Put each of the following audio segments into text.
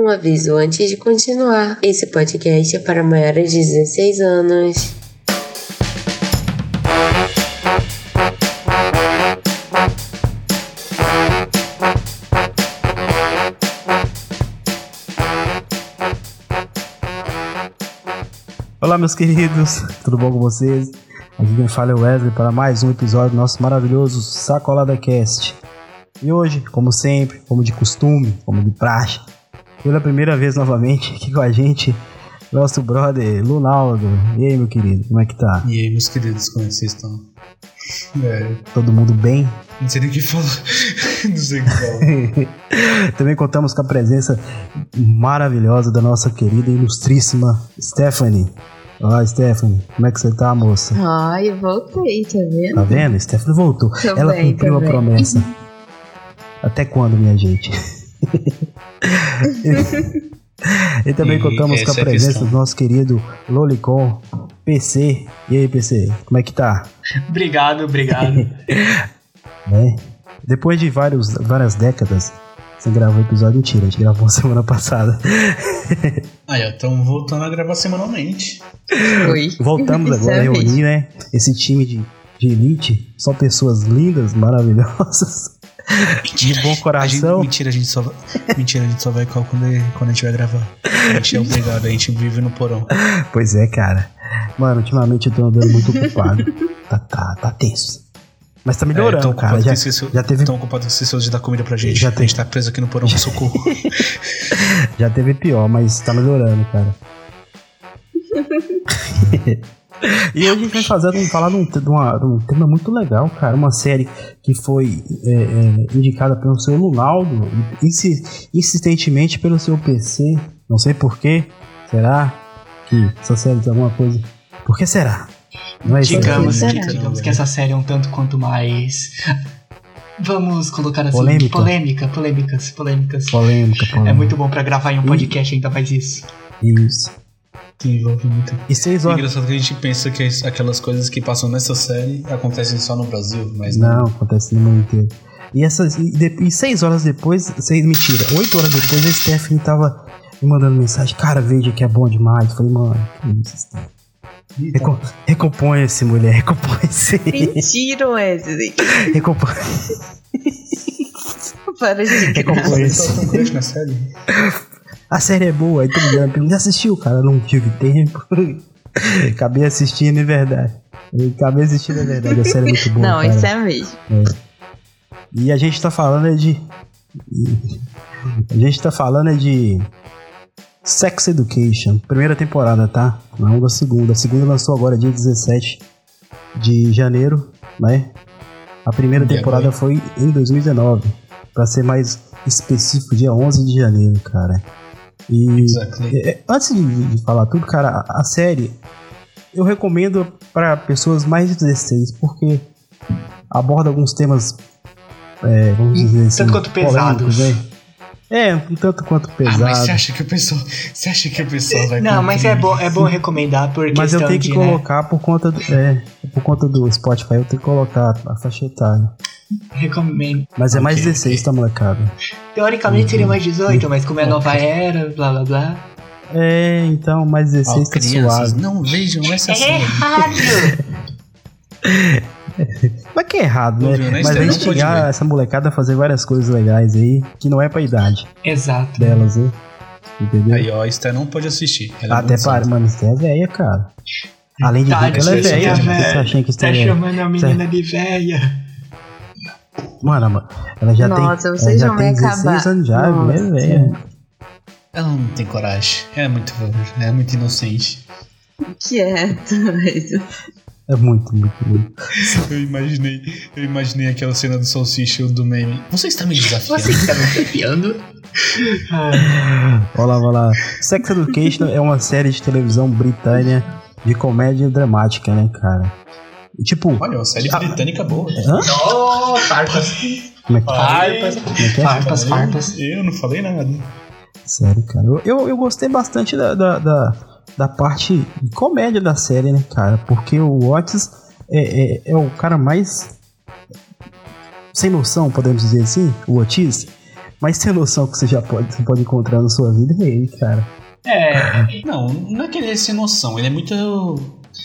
Um aviso antes de continuar: esse podcast é para maiores de 16 anos. Olá, meus queridos, tudo bom com vocês? Aqui quem fala é o Wesley para mais um episódio do nosso maravilhoso Sacolada Cast. E hoje, como sempre, como de costume, como de praxe, pela primeira vez novamente aqui com a gente, nosso brother Lunaldo. E aí, meu querido, como é que tá? E aí, meus queridos, como é que vocês estão? É, Todo mundo bem? não sei nem o que falar. não sei o que falar. Também contamos com a presença maravilhosa da nossa querida e ilustríssima Stephanie. Olá, Stephanie, como é que você tá, moça? Ai, eu voltei, tá vendo? Tá vendo? Stephanie voltou. Tô Ela bem, cumpriu a bem. promessa. Até quando, minha gente? e também E contamos com a essa é a presença do nosso querido Lolicon PC. E aí, PC, como é que tá? Obrigado, obrigado. Né? Depois de vários, várias décadas, você gravou episódio mentira, a gente gravou semana passada. Aí, ó, estamos voltando a gravar semanalmente. Oi. Voltamos agora a é reunir, né? Esse time de, de elite, só pessoas lindas, maravilhosas. Mentira, De bom a gente- coração. a gente- mentira, a gente só vai, mentira, a gente só vai qual quando, quando a gente vai gravar. A gente é obrigado, a gente vive no porão. Pois é, cara. Mano, ultimamente eu tô andando muito ocupado. Tá, tá, tá tenso. Mas tá melhorando, É, cara. ocupado Já, que esqueceu, já teve, tão ocupado que esqueceu de dar comida pra gente. Já a gente tá preso aqui no porão, socorro. já teve pior, mas tá melhorando, cara. e hoje a gente vai fazer um, falar de um, de uma- de um tema muito legal, cara. Uma série que foi é, é, indicada pelo seu Lunaldo, insi- insistentemente pelo seu PC. Não sei porquê. Será que essa série tem alguma coisa? Por que será? Não é isso aí? digamos, Será? que, digamos que essa série é um tanto quanto mais. Vamos colocar assim. Polêmica. Polêmica, polêmicas, polêmicas. Polêmica, polêmica. É muito bom pra gravar em um podcast ainda faz isso. Isso. Que envolve muito. E seis É horas. engraçado que a gente pensa que as- aquelas coisas que passam nessa série acontecem só no Brasil, mas não. Não, acontece no mundo inteiro. E, essas, e, de- e seis horas depois, seis, mentira, oito horas depois, a Stephanie tava me mandando mensagem. Cara, veja que é bom demais. Eu falei, mano, que isso. Recom, recomponha-se, mulher, recomponha-se. Mentira, Wesley. Recomponha Para de Recomponha-se. A série é boa, aí mundo pergunta, já assistiu? Cara, não tive tempo. Acabei assistindo, é verdade. Acabei assistindo, é verdade. A série é muito boa. Não, cara. isso é mesmo. E a gente tá falando é de. A gente tá falando é de. Sex Education, primeira temporada, tá? Não da segunda. A segunda lançou agora dia 17 de janeiro, né? A primeira temporada foi em 2019. Pra ser mais específico, dia 11 de janeiro, cara. E Exactly. é, é, antes de, de falar tudo, cara, a, a série eu recomendo para pessoas mais de 16, porque aborda alguns temas, é, vamos dizer assim, tanto quanto pesados. polêmicos, né? É, um tanto quanto Ah, pesado. mas você acha que o pessoal. Você acha que o pessoal vai Não, mas é bom, é bom recomendar por mas eu tenho que de, né, colocar por conta do, é, por conta do Spotify, eu tenho que colocar a faixa etária. Recomendo. Mas é mais Ok, 16, ok. tá, molecada? Teoricamente seria mais 18, mas como é Ok. nova era, blá blá blá. É, então, mais 16 Ó, tá crianças, suave. não vejam essa É série. errado! Mas que é errado, né? viu, né? Mas a gente pode chegar essa molecada a fazer várias coisas legais aí, que não é pra idade Exato. delas, né? Entendeu? Aí, ó, a Esther não pode assistir. Ela é Até para, mano, você é velha, cara. Além de Tá, ver que ela é velha, você que Tá Esther é chamando a menina de velha. Mano, mano, ela já Nossa, tem, ela vocês já vão tem me 16 acabar. anos já, Nossa. é velha. Ela não tem coragem. É muito, é muito inocente. Quieto, Wesley. É muito, muito, muito. Eu imaginei, eu imaginei aquela cena do salsicha do meme. Você está me desafiando. Você está me desafiando? Olha lá, olha lá. Sex Education é uma série de televisão britânia de comédia dramática, né, cara? Tipo, Olha, uma série britânica boa. hã? Oh, farpas. Como é que Farpas. como é que é? Farpas, farpas. Eu não falei nada. Sério, cara. Eu, eu, eu gostei bastante da, da, da, da parte de comédia da série, né, cara? Porque o Otis é, é, é o cara mais sem noção, podemos dizer assim, o Otis. Mas sem noção que você já pode, você pode encontrar na sua vida é ele, cara. É, Não, não é que ele é sem noção, ele é muito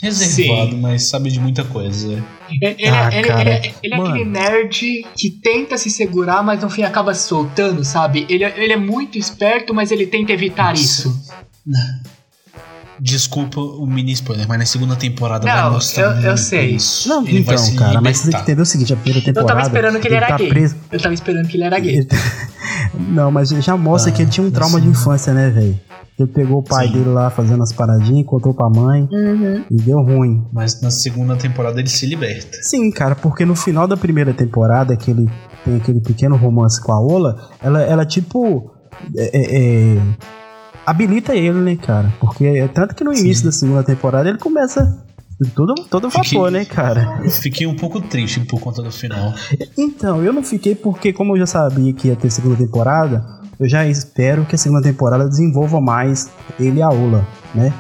reservado, Sim. mas sabe de muita coisa. ele, ele, Ah, ele, cara, ele é- ele é aquele nerd que tenta se segurar, mas no fim acaba se soltando, sabe? Ele, é- ele é muito esperto, mas ele tenta evitar Nossa. isso. Desculpa o mini spoiler, mas na segunda temporada Não, vai mostrar eu- eu sei. isso. Não, ele então, cara, mas você tem que entender o seguinte, a primeira Eu temporada. tava esperando que ele era tá gay. preso. Eu tava esperando que ele era gay. Não, mas já mostra Ah, que ele tinha um trauma de sim. infância, né, velho? Ele pegou o pai Sim. dele lá fazendo as paradinhas, contou pra mãe Uhum. e deu ruim. Mas na segunda temporada ele se liberta. Sim, cara, porque no final da primeira temporada, que ele tem aquele pequeno romance com a Ola, ela, ela tipo. é- é- é, habilita ele, né, cara? Porque é tanto que no início da segunda temporada ele começa todo, todo vapor, Fiquei- né, cara? Fiquei um pouco triste por conta do final. Então, eu não fiquei porque, como eu já sabia que ia ter segunda temporada, eu já espero que a segunda temporada desenvolva mais ele e a Ola, né?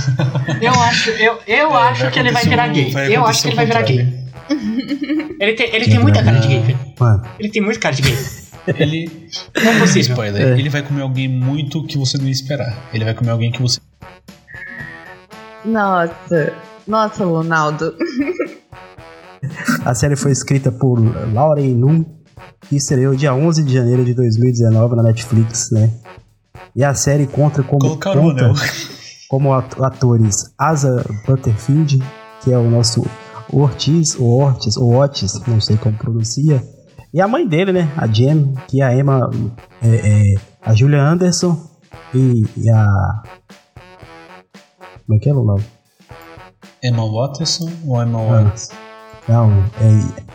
Eu acho, eu, eu É, acho que ele vai virar gay. vai eu acho que ele vai virar gay. Ele tem, ele tem muita cara de gay. Mano, Ele tem muita cara de gay. Ele. Não é possível. Spoiler. É. Ele vai comer alguém muito que você não ia esperar. Ele vai comer alguém que você. Nossa. Nossa, Ronaldo. a série foi escrita por Lauren Num e estreou dia 11 de janeiro de 2019 na Netflix, né? E a série conta como, Colocaram conta como at- atores Asa Butterfield, que é o nosso Ortiz, ou Ortiz, ou Otis, não sei como pronuncia, e a mãe dele, né, a Jem, que é a Emma, é, é, a Julia Anderson e, e a... Como é que é o nome? Emma Watterson ou Emma Ah. Watts? Não, é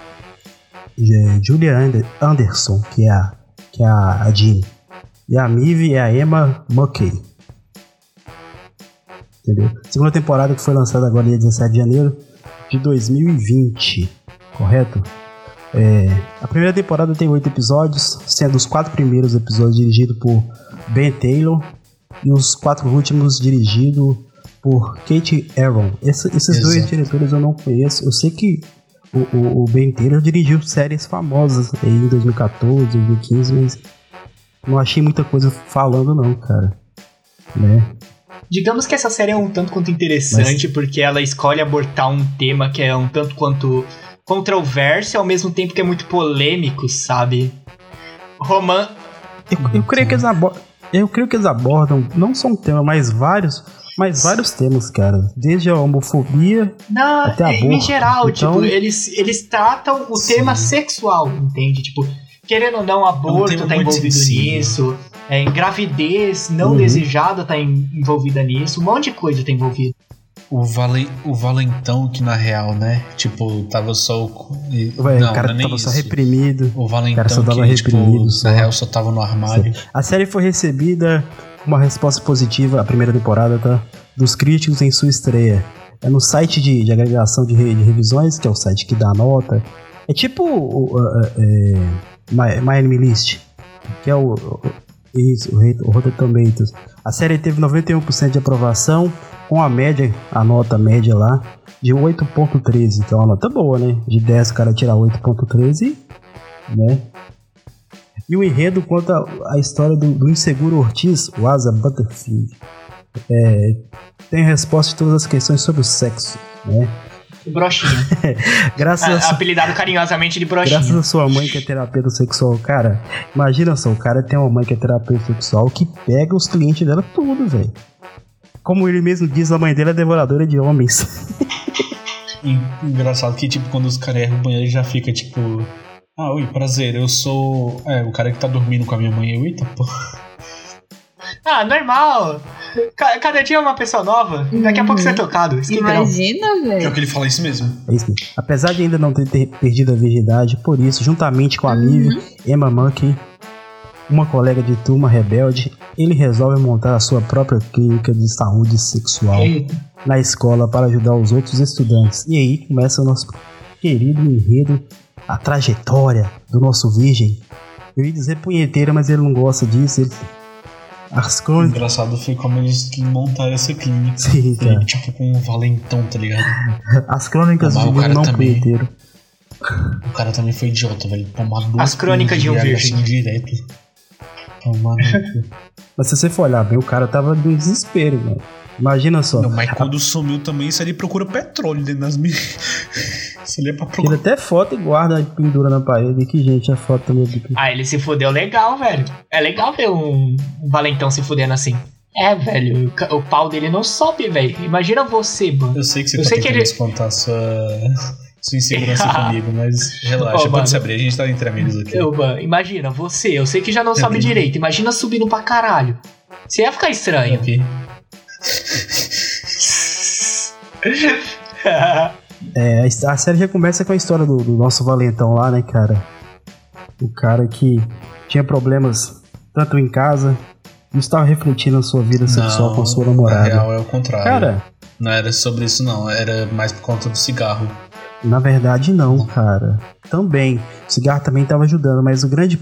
Julia Ander- Anderson, que é a, que é a, a Jean. E a Mive é a Emma Muckey. Entendeu? Segunda temporada que foi lançada agora dia 17 de janeiro de 2020, correto? É, a primeira temporada tem oito episódios, sendo os quatro primeiros episódios dirigidos por Ben Taylor e os quatro últimos dirigidos por Kate Aaron. Esse- esses dois Exato. diretores eu não conheço. Eu sei que o, o, o Ben Taylor dirigiu séries famosas em 2014, 2015, mas não achei muita coisa falando não, cara. Né? Digamos que essa série é um tanto quanto interessante, porque ela escolhe abordar um tema que é um tanto quanto controverso e ao mesmo tempo que é muito polêmico, sabe? Roman. Eu, eu creio que eles abordam, eu creio que eles abordam não só um tema, mas vários, mas vários temas, cara. Desde a homofobia, Não, Até em aborto. geral, Então- tipo, eles, eles tratam o Sim. tema sexual, entende? Tipo, querendo ou não, aborto tema tá envolvido sensível. nisso, é, gravidez não Uhum. desejada tá em- envolvida nisso, um monte de coisa tá envolvida. O, vale, o Valentão, que na real, né? Tipo, tava só o. e- Ué, não, o cara não é tava só isso. reprimido. O Valentão, cara só tava que, tipo, reprimido só. na real só tava no armário. A série foi recebida uma resposta positiva, a primeira temporada, tá? Dos críticos em sua estreia. É no site de, de agregação de, re- de revisões, que é o site que dá nota. É tipo o, é, My, My List, que é o, isso, o, Rotten Tomatoes. A série teve 91% de aprovação, com a média, a nota média lá, de 8.13, que é uma nota boa, né? De 10 o cara tirar 8.13, né? E o enredo conta a história do, do inseguro Ortiz, o Asa Butterfield. É, tem resposta de todas as questões sobre o sexo, né? O Brochinha. Graças, a, A- apelidado carinhosamente de graças Brochinha. a sua mãe que é terapeuta sexual, cara. Imagina só, o cara tem uma mãe que é terapeuta sexual que pega os clientes dela tudo, velho. Como ele mesmo diz, a mãe dele é devoradora de homens. Engraçado que, tipo, quando os caras erram o banheiro, ele já fica, tipo... Ah, oi, prazer, eu sou... É, o cara que tá dormindo com a minha mãe. Eu, eita, pô. Ah, normal. Ca- Cada dia é uma pessoa nova. Daqui a pouco você é tocado. Isso que é legal. Imagina, Pior velho. que ele fala isso mesmo. É isso mesmo. Apesar de ainda não ter, ter perdido a virgindade, por isso, juntamente com a Nive, Emma Monkey, uma colega de turma rebelde, ele resolve montar a sua própria clínica de saúde sexual Eita. na escola para ajudar os outros estudantes. E aí começa o nosso querido enredo, a trajetória do nosso virgem. Eu ia dizer punheteira, mas ele não gosta disso. Ele... As O crônicas. engraçado foi como eles montaram essa clínica. Sim, cara. Ele, tipo, com um valentão, tá ligado? As crônicas Mas de o um cara não também- punheteiro. O cara também foi idiota, velho. Tomar duas As crônicas de um virgem. Assim, direto. Toma no cu. Mas se você for olhar bem, o cara tava em desespero, mano. Imagina só. Não, mas quando sumiu também, isso ali procura petróleo dentro das minhas. Ali é pra Tira procurar. até foto e guarda e pendura na parede. Que gente, a foto também do que. Ah, ele se fudeu legal, velho. É legal ver um, um valentão se fudendo assim. É, velho, o pau dele não sobe, velho. Imagina você, mano. Eu sei que você Eu tá sei que ele- descontar sua, sua insegurança comigo, mas relaxa, Ô, pode se abrir, a gente tá entre amigos aqui. Eu, mano, imagina, você, eu sei que já não sobe direito. Imagina subindo pra caralho. Você ia ficar estranho. Aqui. É, a série já começa com a história do, do nosso valentão lá, né, cara? O cara que tinha problemas tanto em casa e estava refletindo a sua vida sexual Não, com a sua Na namorada. real é o contrário. Cara, Não era sobre isso, não. Era mais por conta do cigarro. Na verdade não, cara. Também. O cigarro também estava ajudando, mas o grande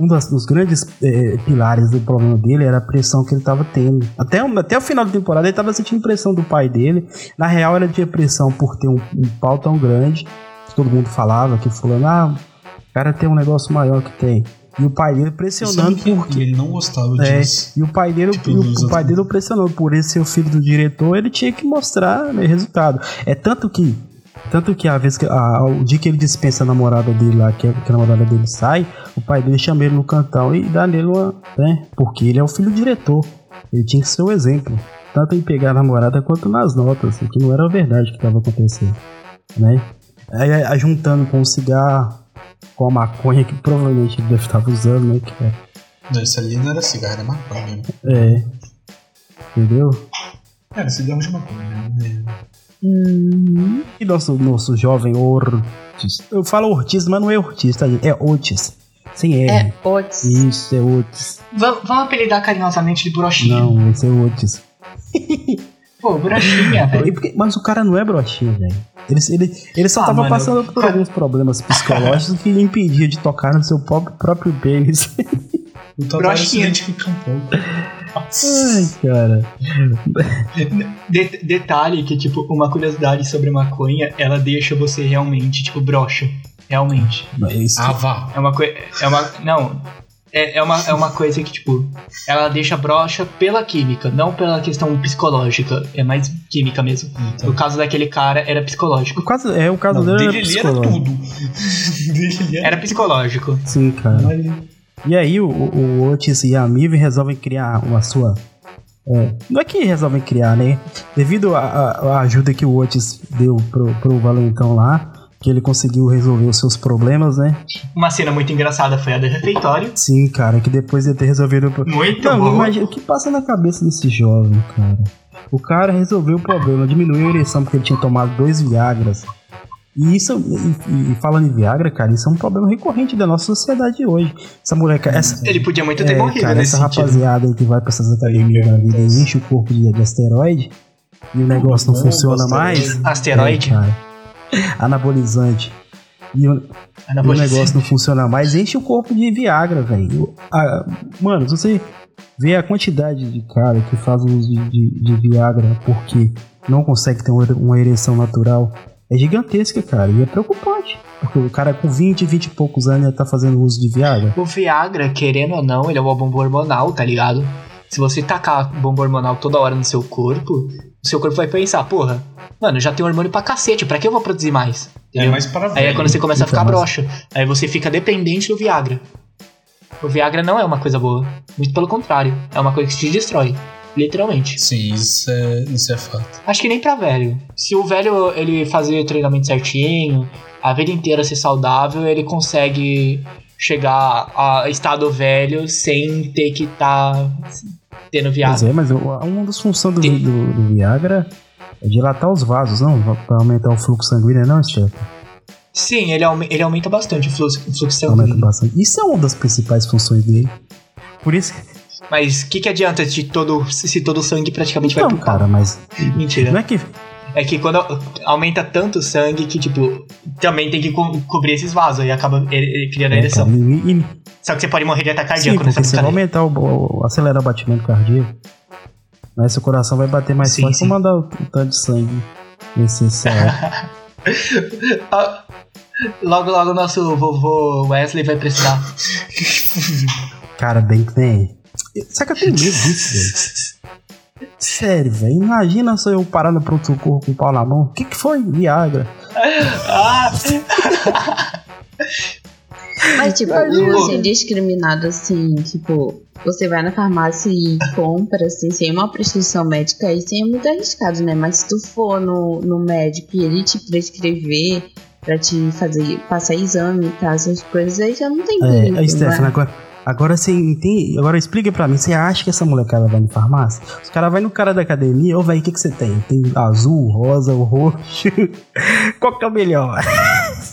um dos grandes eh, pilares do problema dele era a pressão que ele estava tendo. Até, o- até o final da temporada ele estava sentindo pressão do pai dele. Na real, ele tinha pressão por ter um, um pau tão grande. que Todo mundo falava que fulano, ah, o cara tem um negócio maior que tem. E o pai dele pressionando porque. Ele não gostava É, disso. e o pai dele, Tipo, o, o pai dele pressionou por ele ser o filho do diretor, ele tinha que mostrar né, resultado. É tanto que, tanto que a vez que a- o dia que ele dispensa a namorada dele lá, que, a- que a namorada dele sai, o pai dele chama ele no cantão e dá nele uma, né? Porque ele é o filho diretor. Ele tinha que ser o exemplo, tanto em pegar a namorada quanto nas notas, o que não era verdade que estava acontecendo, né? Aí, aí, juntando com o cigarro, com a maconha que provavelmente ele deve estar usando, né? Que é Não, Isso ali não era cigarro, era maconha mesmo. é. Entendeu? Era cigarro de maconha. né? E nosso, nosso jovem Ortiz. Eu falo Ortiz, mas não é Ortiz, tá? É Otis. Sem R. É, Otis. Isso, é Otis. vamos, vamos apelidar carinhosamente de brochinha. Não, esse é Otis. Pô, brochinha, velho. Porque- Mas o cara não é broxinha, velho. Ele, ele, ele só Ah, tava mano. passando por alguns problemas psicológicos que lhe impedia de tocar no seu próprio, próprio pênis. O Tavares se Brochinha. identifica um pouco. Ai, cara. De- detalhe que, tipo, uma curiosidade sobre maconha, ela deixa você realmente, tipo, broxa. Realmente. Mas isso- Ah, vá. É uma coisa. É uma. Não. É, é, uma, é uma coisa que, tipo, ela deixa broxa pela química, não pela questão psicológica. É mais química mesmo. Então. No caso daquele cara, era psicológico. o caso, é, o caso Não, dele, dele era era psicológico. tudo. Era psicológico. Sim, cara. Mas- E aí o, o Otis e a Mive resolvem criar uma sua. é, não é que resolvem criar, né? Devido à ajuda que o Otis deu pro, pro Valentão lá, que ele conseguiu resolver os seus problemas, né? Uma cena muito engraçada foi a do refeitório. Sim, cara, que depois de ter resolvido o pro- Muito Não, bom. imagina o que passa na cabeça desse jovem, cara. O cara resolveu o problema, diminuiu a ereção porque ele tinha tomado dois Viagras. E isso, e, e falando em Viagra, cara, isso é um problema recorrente da nossa sociedade hoje. Essa moleca, essa, Ele podia muito ter é, morrido cara, nesse essa sentido. rapaziada aí que vai pra essas academias da vida e enche o corpo de, de asteroide e o negócio não Bomba, funciona mais. Asteroide? É, cara. Anabolizante. E o, e o negócio não funciona mais, enche o corpo de Viagra, velho. Mano, se você vê a quantidade de cara que faz uso de, de, de Viagra porque não consegue ter uma, uma ereção natural, é gigantesca, cara. E é preocupante. Porque o cara com 20, 20 e poucos anos já tá fazendo uso de Viagra. O Viagra, querendo ou não, ele é uma bomba hormonal, tá ligado? Se você tacar bomba hormonal toda hora no seu corpo, o seu corpo vai pensar, porra, mano, já tem hormônio pra cacete, pra que eu vou produzir mais? É Entendeu? mais para Aí é quando você começa a ficar Então, mas- broxa. Aí você fica dependente do Viagra. O Viagra não é uma coisa boa. Muito pelo contrário. É uma coisa que te destrói. Literalmente. Sim, isso é, isso é fato. Acho que nem pra velho. Se o velho ele fazer o treinamento certinho, a vida inteira ser saudável, ele consegue chegar a estado velho sem ter que estar tendo Pois Viagra. é, mas uma das funções do, do, do Viagra é dilatar os vasos, não? Pra aumentar o fluxo sanguíneo, não, Steph? Sim, ele, ele aumenta bastante o fluxo, o fluxo Aumenta sanguíneo. bastante. Isso é uma das principais funções dele. Por isso que. Mas o que, que adianta de todo, se todo o sangue praticamente vai Não, pro cara, mas. Mentira. Não é que. É que quando aumenta tanto o sangue que, tipo, também tem que co- cobrir esses vasos e acaba criando a É, ereção. e- e- Só que você pode morrer de ataque sim, cardíaco porque nessa você vai brincadeira. aumentar o, o- acelerar o batimento cardíaco. Aí seu coração vai bater mais Sim, forte sim. pra mandar o tanto de sangue necessário. Ah, Logo, logo, nosso vovô Wesley vai precisar. Cara, bem que tem. Sabe que eu tenho medo disso, velho? Sério, velho. Imagina se eu parar no pronto-socorro com o pau na mão. O que, que foi? Viagra. Ah, Mas, tipo, Imagina. você indiscriminado, assim, tipo, você vai na farmácia e compra, assim, sem uma prescrição médica, isso é muito arriscado, né? Mas se tu for no, no médico e ele te prescrever pra te fazer, passar exame e tal, essas coisas, aí já não tem É, perigo, aí, Stefano, né? Agora, você entende. Agora explica pra mim. Você acha que essa molecada vai no farmácia? Os caras vão no cara da academia, ô, velho, o que, que você tem? Tem azul, rosa, o roxo. Qual que é o melhor?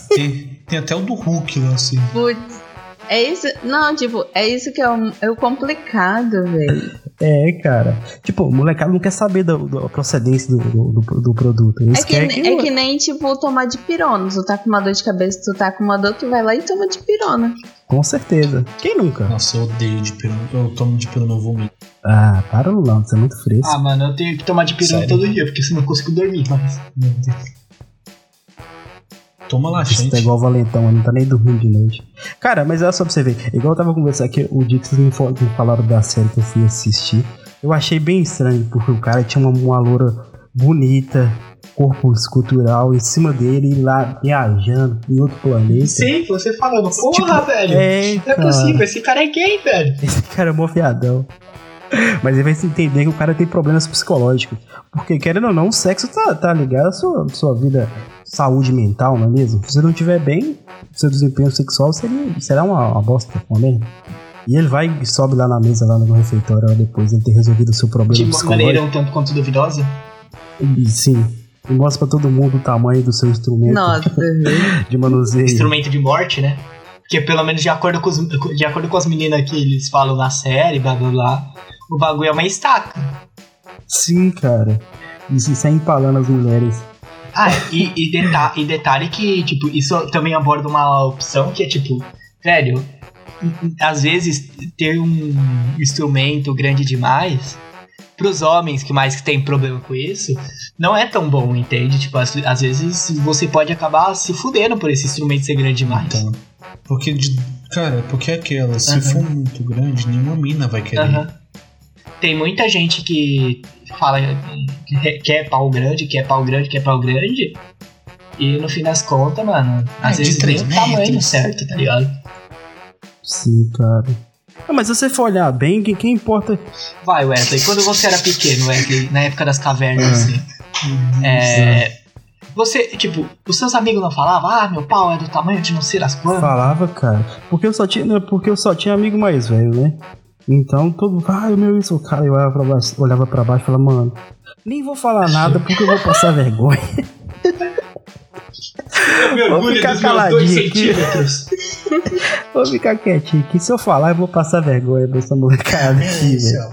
Tem, tem até o do Hulk lá, assim. Putz, é isso. Não, tipo, é isso que é o, é o complicado, velho. É, cara. Tipo, o molecada não quer saber da da procedência do, do, do- do produto. Eles É que, ne- é que nem, tipo, tomar de pirona. Tu tá com uma dor de cabeça, tu tá com uma dor, tu vai lá e toma de pirona. Com certeza. Quem nunca? Nossa, eu odeio de pirona. Eu tomo de pirona, eu vomito. Ah, para no lance, é muito fresco. ah, mano, eu tenho que tomar de pirona Sério? todo dia, porque senão eu não consigo dormir mais. Meu Deus. Toma lá, Isso gente. tá igual o Valentão, não tá nem dormindo de noite. Cara, mas olha só pra você ver. Igual eu tava conversando aqui, o dia que vocês me fal- me falaram da série que eu fui assistir. Eu achei bem estranho, porque o cara tinha uma, uma loura bonita, corpo escultural em cima dele, e lá viajando em outro planeta. Sim, você falando, porra, velho. É, Não é cara. possível, esse cara é gay, velho. Esse cara é mó viadão. Mas ele vai se entender que o cara tem problemas psicológicos. Porque, querendo ou não, o sexo tá, tá ligado à sua, sua vida, saúde mental, não é mesmo? Se você não estiver bem, seu desempenho sexual seria, será uma, uma bosta, uma merda. E ele vai e sobe lá na mesa, lá no refeitório, depois ele ter resolvido o seu problema De uma maneira um tanto quanto duvidosa. E, sim. E mostra pra todo mundo o tamanho do seu instrumento Nossa, de manuseio. Instrumento de morte, né? Porque pelo menos de acordo com, os, de acordo com as meninas que eles falam na série, blá blá blá, o bagulho é uma estaca. Sim, cara. E se sai empalando as mulheres. Ah, e, e, deta e detalhe que, tipo, isso também aborda uma opção que é tipo, velho, às vezes ter um instrumento grande demais, pros homens que mais tem problema com isso, não é tão bom, entende? Tipo, às, às vezes você pode acabar se fudendo por esse instrumento ser grande demais. Então, porque, de, cara, porque aquela, se Aham. for muito grande, nenhuma mina vai querer. Aham. Tem muita gente que fala que quer pau grande, quer pau grande, quer pau grande. E no fim das contas, mano, às de vezes três nem o tamanho metros. certo, tá ligado? Sim, cara. Ah, mas se você for olhar bem, quem, quem importa. Vai, Wesley, quando você era pequeno, Wesley, na época das cavernas, É. assim. É. Você, tipo, os seus amigos não falavam, ah, meu pau é do tamanho de não sei as quantas. Falava, cara. Porque eu só tinha, não, porque eu só tinha amigo mais velho, né? Então todo ah, o meu isso, o cara eu olhava pra baixo, olhava pra baixo e falava, mano, nem vou falar nada porque eu vou passar vergonha. Eu Vou ficar caladinho aqui. Vou ficar quietinho aqui. Se eu falar, eu vou passar vergonha pra essa molecada aqui, velho.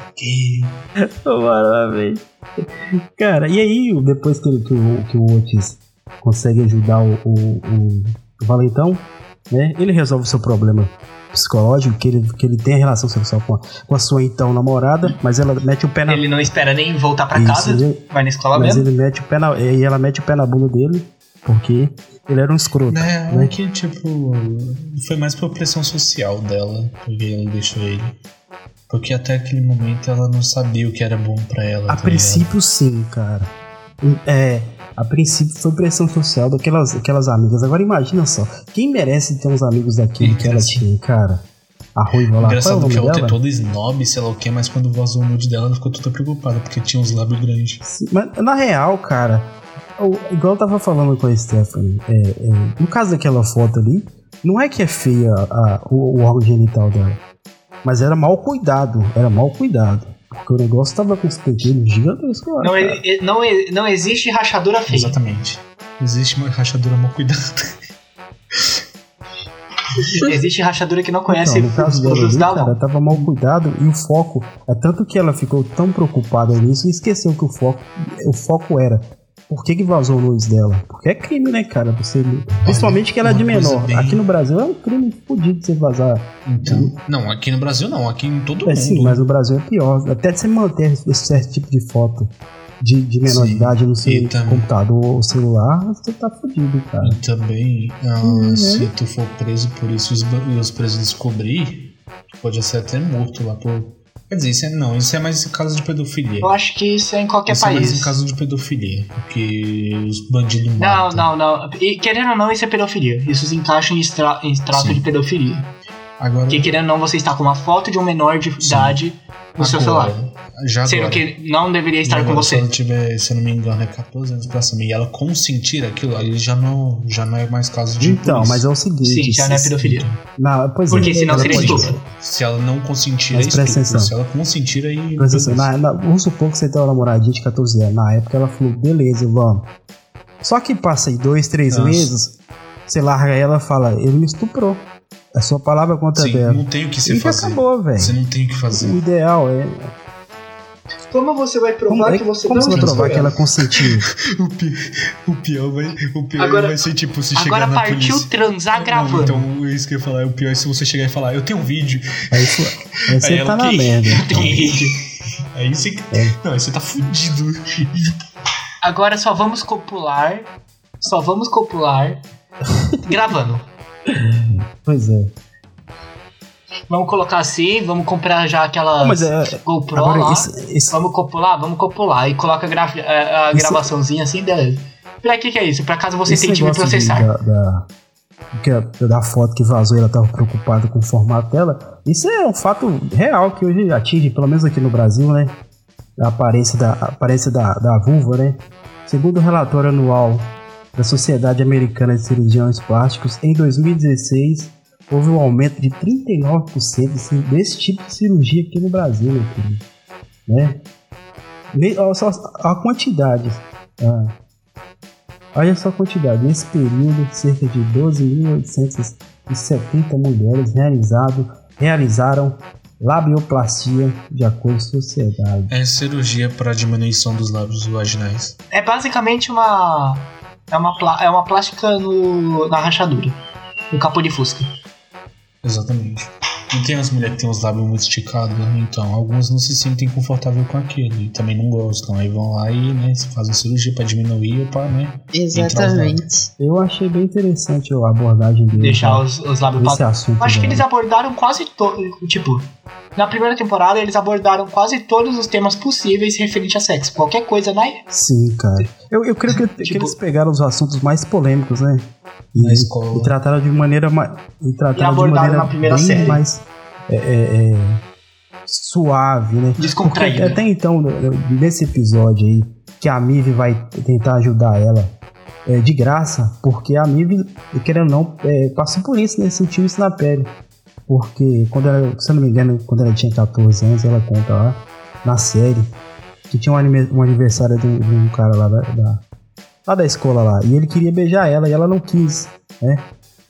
é. Bora lá, velho. Cara, e aí, depois que, que, o, que o Otis consegue ajudar o, o, o- o Valentão, né? Ele resolve o seu problema psicológico, que ele, que ele tem relação sexual com a, com a sua então namorada, mas ela mete o pé na Ele não espera nem voltar pra Isso, casa, ele- vai na escola mas mesmo. ele mete o pé na. E ela mete o pé na bunda dele, porque ele era um escroto. Né, né? é que, tipo, foi mais por pressão social dela, porque ela deixou ele. Porque até aquele momento ela não sabia o que era bom pra ela. A tá princípio, sim, cara. É, a princípio foi pressão social daquelas aquelas amigas. Agora imagina só, quem merece ter uns amigos daquele que ela tinha, cara? A ruiva lá, é Engraçado nome que a outra é toda snob, sei lá o que, mas quando vazou o nude dela, ela ficou toda preocupada, porque tinha uns lábios grandes. Sim, Mas na real, cara, o- igual eu tava falando com a Stephanie, é, é, no caso daquela foto ali, não é que é feia a- o, o órgão genital dela, mas era mal cuidado, era mal cuidado. Porque o negócio tava com os pentelhos gigantescos lá. Não, não, não existe rachadura feia. Exatamente. Existe uma rachadura mal cuidada. Existe rachadura que não conhece Então, no caso os dela produtos ali, da cara, tava mal cuidado e o foco. É tanto que ela ficou tão preocupada nisso e esqueceu que o foco, o foco era. Por que, que vazou o nudes dela? Porque é crime, né, cara? Você, principalmente que ela é de menor. bem- Aqui no Brasil é um crime fodido você vazar. Então, não, aqui no Brasil não, aqui em todo É mundo. sim, mas no Brasil é pior. Até de você manter esse certo tipo de foto de, de menor Sim, idade no seu computador ou celular, você tá fudido, cara. E também, ah, Uhum. se tu for preso por isso e os, e os presos descobrir, Pode ser até morto lá por. Quer dizer, isso é, não, isso é mais em caso de pedofilia. Eu acho que isso é em qualquer isso é mais país. em caso de pedofilia. Porque os bandidos Não, matam. não, não. E, querendo ou não, isso é pedofilia. Isso se encaixa em, extra, em trato Sim. de pedofilia. Agora, Porque querendo ou não, você está com uma foto de um menor de idade no seu celular. Já Sendo agora. que não deveria estar com Se você. ela tiver, se eu não me engano, é 14 anos pra cima e ela consentir aquilo, ali já não, já não é mais caso de. Então, polícia. mas é o seguinte. Sim, já não é pedofilia. Não, pois Porque é, senão seria estupro. Se ela não consentir, Mas é presta estupro. atenção. Se ela consentir, aí. Presta atenção, na, na, vamos supor que você tem uma namoradinha de 14 anos. Na época ela falou, beleza, vamos. Só que passa aí dois, três Nossa. meses, você larga ela e fala, ele me estuprou. É sua palavra contra Sim, dela. não tem o que se E fazer. acabou, velho. Você não tem o que fazer. O ideal é. Como você vai Como, é, como você vai provar que ela consentiu? O, pi, o pior vai, o pior Agora- vai ser tipo se Agora chegar na partiu polícia. transar Não, gravando. então, isso que eu ia falar. O pior é se você chegar e falar, eu tenho um vídeo. Aí, isso, aí você Aí tá ela na que- merda. Tem vídeo. Aí você. É. Não, aí você tá fudido. Agora só vamos copular. Só vamos copular. gravando. Pois é. Vamos colocar assim, vamos comprar já aquela mas é. GoPro lá. esse, esse, Vamos copular? Vamos copular. E coloca a, graf- a- a Isso- gravaçãozinha assim, beleza. Pra que que é isso? Pra caso você tente me negócio de- processar. Da, da, que a- da foto que vazou ela tava preocupada com o formato dela. Isso é um fato real que hoje atinge, pelo menos aqui no Brasil, né? A aparência da, a aparência da, da vulva, né? Segundo o relatório anual da Sociedade Americana de Cirurgiões Plásticos, em 2016 houve um aumento de 39% assim, desse tipo de cirurgia aqui no Brasil, meu querido. Né? Ne- olha só a quantidade. ah, Olha só a quantidade. Nesse período, cerca de 12.870 mulheres realizado, realizaram labioplastia de acordo com a sociedade. É cirurgia para diminuição dos lábios vaginais. É basicamente uma. É uma, é uma plástica no, na rachadura. No capô de fusca. Exatamente. E tem as mulheres que têm os lábios muito esticados, né? então algumas não se sentem confortáveis com aquilo e também não gostam. Aí vão lá e né, fazem cirurgia para diminuir ou para né, Exatamente. Eu achei bem interessante a abordagem dele. Deixar os, os lábios esse pra... assunto. Eu acho que dela. eles abordaram quase todo. Tipo, na primeira temporada eles abordaram quase todos os temas possíveis referente a sexo. Qualquer coisa na. Sim, cara. Eu, eu creio que, que Tipo- eles pegaram os assuntos mais polêmicos, né? E, Na escola. e trataram de maneira mais. E trataram de abordaram maneira na primeira bem série. mais é, é, é, suave, né? Porque Descontraída. até então, nesse episódio aí, que a Mive vai tentar ajudar ela é, de graça, porque a Mive, querendo ou não, é, passou por isso, né? Sentiu isso na pele. Porque, quando ela, se eu não me engano, quando ela tinha 14 anos, ela conta lá, na série, que tinha um, um aniversário de um, cara lá da, da- lá da escola lá, e ele queria beijar ela e ela não quis, né?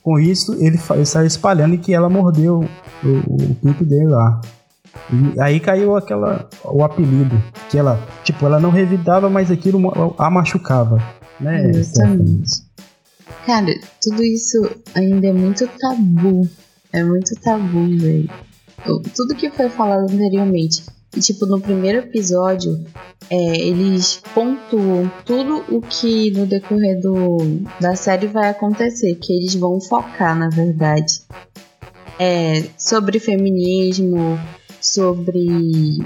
Com isso, ele, ele saiu espalhando que ela mordeu o, o pinto dele lá. E aí caiu aquela o apelido, que ela, tipo, ela não revidava, mas aquilo a machucava, né? Exatamente. Cara, tudo isso ainda é muito tabu. É muito tabu, velho. Tudo que foi falado anteriormente. E, tipo, no primeiro episódio, é, eles pontuam tudo o que no decorrer do, da série vai acontecer. Que eles vão focar, na verdade. É, sobre feminismo, sobre.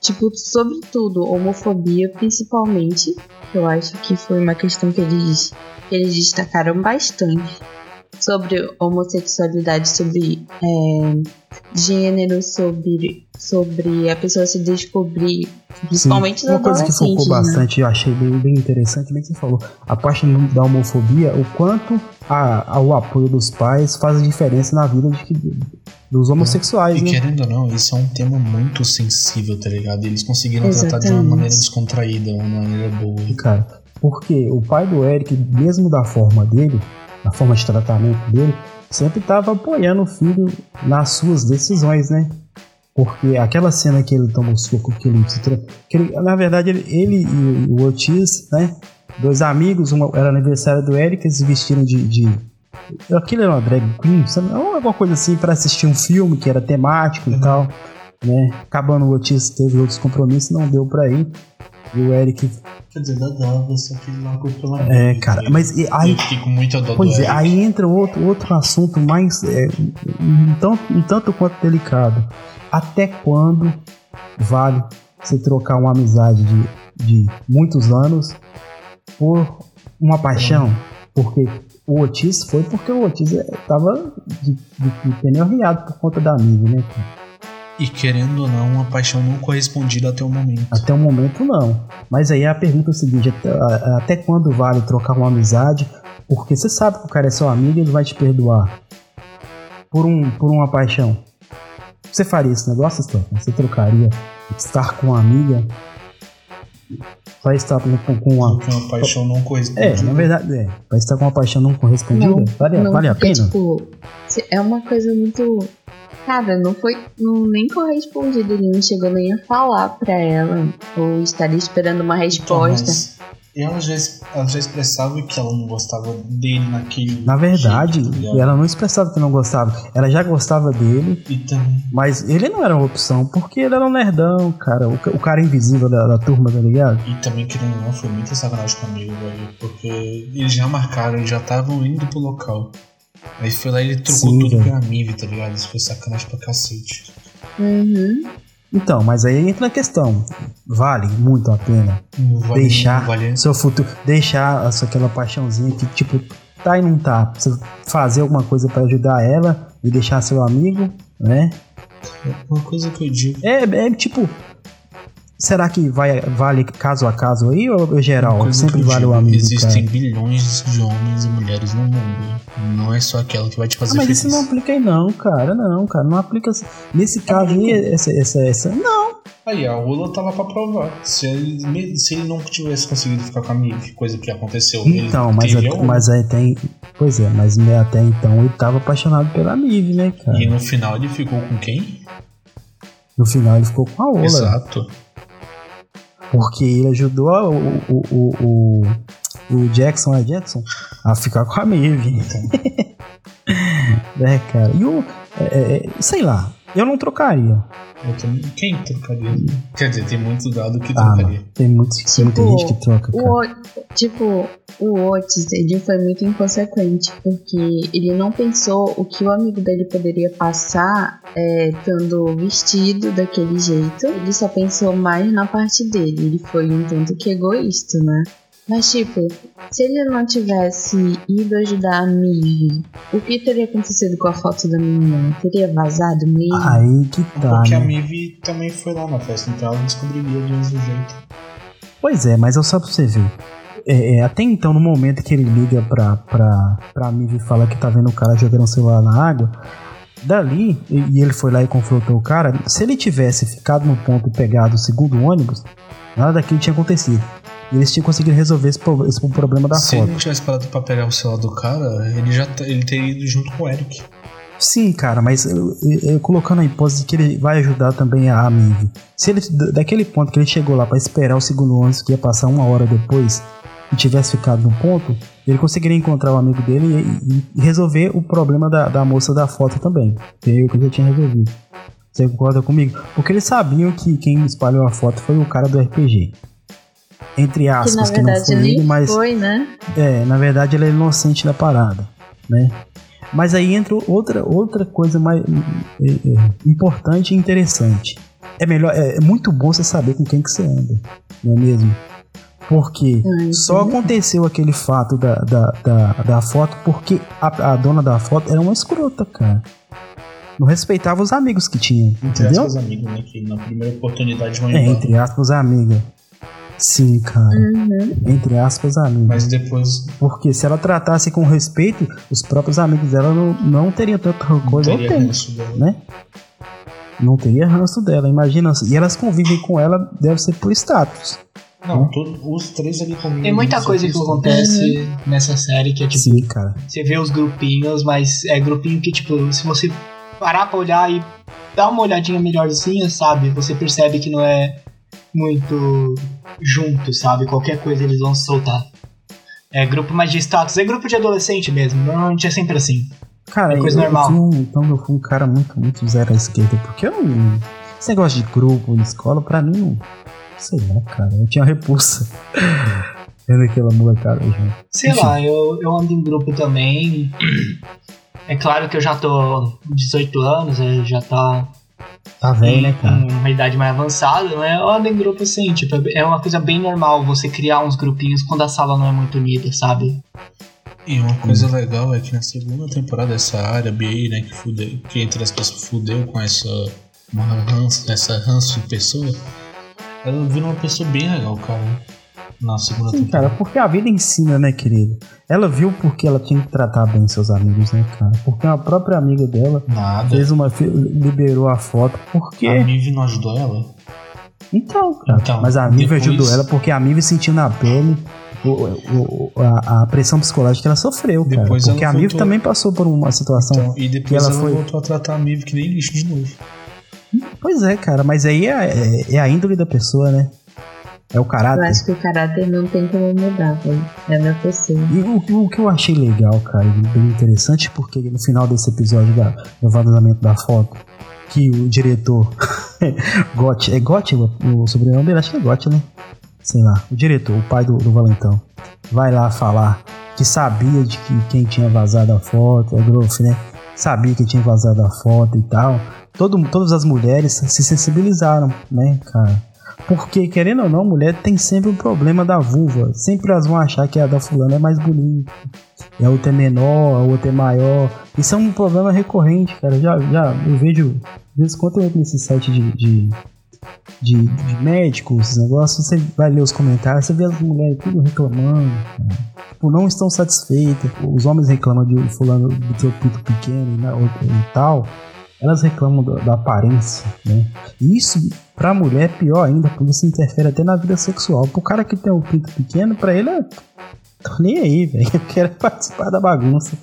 Tipo, sobre tudo. Homofobia, principalmente eu acho que foi uma questão que eles, que eles destacaram bastante sobre homossexualidade, sobre é, gênero, sobre, sobre a pessoa se descobrir, principalmente Sim. nos Uma coisa que focou né? bastante, eu achei bem, bem interessante, bem que você falou, a parte da homofobia, o quanto a, a- o apoio dos pais faz diferença na vida de- dos homossexuais, E né? querendo ou não, isso é um tema muito sensível, tá ligado? Eles conseguiram tratar de uma Exatamente. maneira descontraída, uma maneira boa. cara. Porque o pai do Eric, mesmo da forma dele, da forma de tratamento dele, sempre estava apoiando o filho nas suas decisões, né? Porque aquela cena que ele toma o soco, que ele, que ele- na verdade, ele, ele e o Otis, né? Dois amigos, uma, era aniversário do Eric, eles se vestiram de, de aquilo era uma drag queen, sabe? Alguma coisa assim, para assistir um filme que era temático e tal, né? Acabando o Otis teve outros compromissos, não deu pra ir. E o Eric. Quer dizer, dá dava, só que largou pela É, cara, mas e aí. Eu fiquei com muita dó do Pois é, aí entra outro, outro assunto mais. É, um, tanto, um tanto quanto delicado. Até quando vale você trocar uma amizade de, de muitos anos por uma paixão? Porque o Otis foi porque o Otis é, tava de, de, de pneu riado por conta da amiga, né? cara? E querendo ou não, uma paixão não correspondida até o momento. Até o momento não. Mas aí a pergunta é o seguinte: a- até quando vale trocar uma amizade? Porque você sabe que o cara é seu amigo e ele vai te perdoar por, um, por uma paixão. Você faria esse negócio, Stefan? Você trocaria estar com uma amiga pra estar com, com, com uma. Uma paixão não correspondida. É, na verdade, é. Pra estar com uma paixão não correspondida? Não, vale, não, vale a pena? Tipo, se- é uma coisa muito. Cara, não foi não, nem correspondido, ele não chegou nem a falar pra ela. Ou estaria esperando uma Então, resposta. mas ela já, ela já expressava que ela não gostava dele naquele. Na verdade, jeito, tá ela não expressava que não gostava. Ela já gostava dele, E também. Mas ele não era uma opção, porque ele era um nerdão, cara. O, o cara invisível da, da turma, tá ligado? E também, querendo ou não, foi muita sacanagem comigo, velho. Porque eles já marcaram, eles já estavam indo pro local. Aí foi lá e ele trocou Sim, tudo velho. pra Mive, tá ligado? Isso foi sacanagem pra cacete. Uhum. Então, mas aí entra a questão. Vale muito a pena vale- deixar vale- seu futuro. Deixar essa, aquela paixãozinha que, tipo, tá e não tá. Você fazer alguma coisa pra ajudar ela e deixar seu amigo, né? Uma coisa que eu digo. É, é tipo. Será que vai, vale caso a caso aí ou geral? Sempre vale digo, o amigo, Existem cara. bilhões de homens e mulheres no mundo. Não é só aquela que vai te fazer Ah, mas feliz. isso não aplica aí não, cara. Não, cara. Não aplica. Nesse caso aí, essa, essa, essa. Não. Aí, a Ula tava pra provar. Se ele, se ele não tivesse conseguido ficar com a Mive, coisa que aconteceu. Então, mas, teve a- a Ula. mas aí tem. Pois é, mas até então ele tava apaixonado pela Mive, né, cara? E no final ele ficou com quem? No final ele ficou com a Ola. Exato. Porque ele ajudou a- o, o, o, o, o Jackson, é Jackson, a ficar com a Mive. né, cara? E o. é, é, sei lá, eu não trocaria. Eu também- Quem trocaria? Quer dizer, tem muito gado que Ah, trocaria. tem, muito, tem muita Tipo, gente que troca, cara. O, O- tipo, o Otis, ele foi muito inconsequente, porque ele não pensou o que o amigo dele poderia passar é, estando vestido daquele jeito. Ele só pensou mais na parte dele. Ele foi um tanto que egoísta, né? Mas, tipo, se ele não tivesse ido ajudar a Mive, o que teria acontecido com a foto da menina? Teria vazado mesmo? Aí que tá, Porque a né? Mive também foi lá na festa, então ela descobriria do mesmo jeito. Pois é, mas eu só pra você ver. É, é, até então, no momento que ele liga pra, pra, pra Mive e fala que tá vendo o cara jogando o celular na água, dali, e, e ele foi lá e confrontou o cara, se ele tivesse ficado no ponto e pegado o segundo ônibus, nada daquilo tinha acontecido. E eles tinham conseguido resolver esse, esse problema da Se ele foto. não tivesse parado pra pegar o celular do cara, ele já ele teria ido junto com o Eric. Sim, cara, mas eu, eu- colocando a hipótese de que ele vai ajudar também a Mive. Se ele, daquele ponto que ele chegou lá pra esperar o segundo ônibus que ia passar uma hora depois e tivesse ficado no ponto, ele conseguiria encontrar o amigo dele e, e- resolver o problema da, da moça da foto também. Que eu já tinha resolvido. Você concorda comigo? Porque eles sabiam que quem espalhou a foto foi o cara do RPG. Entre que na aspas, que, não verdade foi ele, mas. foi, né? É, na verdade ele é inocente da parada, né? Mas aí entra outra, outra coisa mais é, é, importante e interessante. É melhor, é, é muito bom você saber com quem que você anda, não é mesmo? Porque Ai, só sim. aconteceu aquele fato da, da, da, da foto porque a, a dona da foto era uma escrota, cara. Não respeitava os amigos que tinha, Entre entendeu? aspas, amigos, né? Que na primeira oportunidade vão É, entre aspas, amiga. Sim, cara. Uhum. Entre aspas, amiga. Mas depois Porque se ela tratasse com respeito, os próprios amigos dela não, não teriam tanta não coisa. Ou teria tem, ranço dela. né? Não teria ranço dela, imagina. E elas convivem com ela, deve ser por status. Não, todo- os três ali comigo. Tem muita coisa que acontece nessa série que é tipo, Sim, cara. você vê os grupinhos, mas é grupinho que, tipo, se você parar pra olhar e dar uma olhadinha melhorzinha, sabe? Você percebe que não é muito junto, sabe? Qualquer coisa eles vão se soltar. É grupo mais de status, é grupo de adolescente mesmo. Normalmente é sempre assim. Cara, É coisa eu, normal. Fui então eu fui um cara muito, muito zero à esquerda. Porque eu não. Esse negócio de grupo, de escola, pra mim não. Sei lá, cara. Eu tinha repulsa. Vendo aquela molecada junto. Sei Enfim. lá, eu, eu ando em grupo também. É claro que eu já tô com 18 anos, já tá Tá velho, né, cara? em uma idade mais avançada, né? Eu ando em grupo assim, tipo, é uma coisa bem normal você criar uns grupinhos quando a sala não é muito unida, sabe? E uma coisa legal é que na segunda temporada essa área BA, né, que, fudeu, que entre as pessoas fudeu com essa, uma ranço, essa ranço de pessoa, ela virou uma pessoa bem legal, cara. Na segunda Sim, temporada. cara, porque a vida ensina, né, querido? Ela viu porque ela tinha que tratar bem seus amigos, né, cara? Porque a própria amiga dela Nada. fez uma. liberou a foto. Por quê? A Nive não ajudou ela? Então, cara. Então, mas a Mive depois- ajudou ela porque a Mive sentiu na pele o- o- a, a pressão psicológica que ela sofreu, cara. Porque ela a Mive voltou- também passou por uma situação. Então, e depois ela ela, foi- voltou a tratar a Nive que nem lixo de novo. Pois é, cara, mas aí é, é- é a índole da pessoa, né? É o Eu caráter. acho que o caráter não tem como mudar, velho. É da pessoa. E o, que- o que eu achei legal, cara, bem interessante, porque no final desse episódio da, do vazamento da foto, que o diretor Gotti, é Gotti o, o sobrenome dele? Acho que é Gotti, né? Sei lá, o diretor, o pai do, do Valentão, vai lá falar que sabia de que quem tinha vazado a foto, é Groff, né? Sabia que tinha vazado a foto e tal. Todo, todas as mulheres se sensibilizaram, né, cara? Porque, querendo ou não, mulher tem sempre um problema da vulva. Sempre elas vão achar que a da fulana é mais bonita. E a outra é menor, a outra é maior. Isso é um problema recorrente, cara. Já, já eu vejo. De vez em quando eu entro nesse site de, de, de, de médicos, esses negócios, você vai ler os comentários, você vê as mulheres tudo reclamando. cara. Tipo, não estão satisfeitas. Os homens reclamam de fulano do seu pinto pequeno e, outra e tal. Elas reclamam da, da aparência, né? E isso, pra mulher, é pior ainda, porque isso interfere até na vida sexual. Pro cara que tem um pinto pequeno, pra ele é. Tô nem aí, velho. Eu quero participar da bagunça.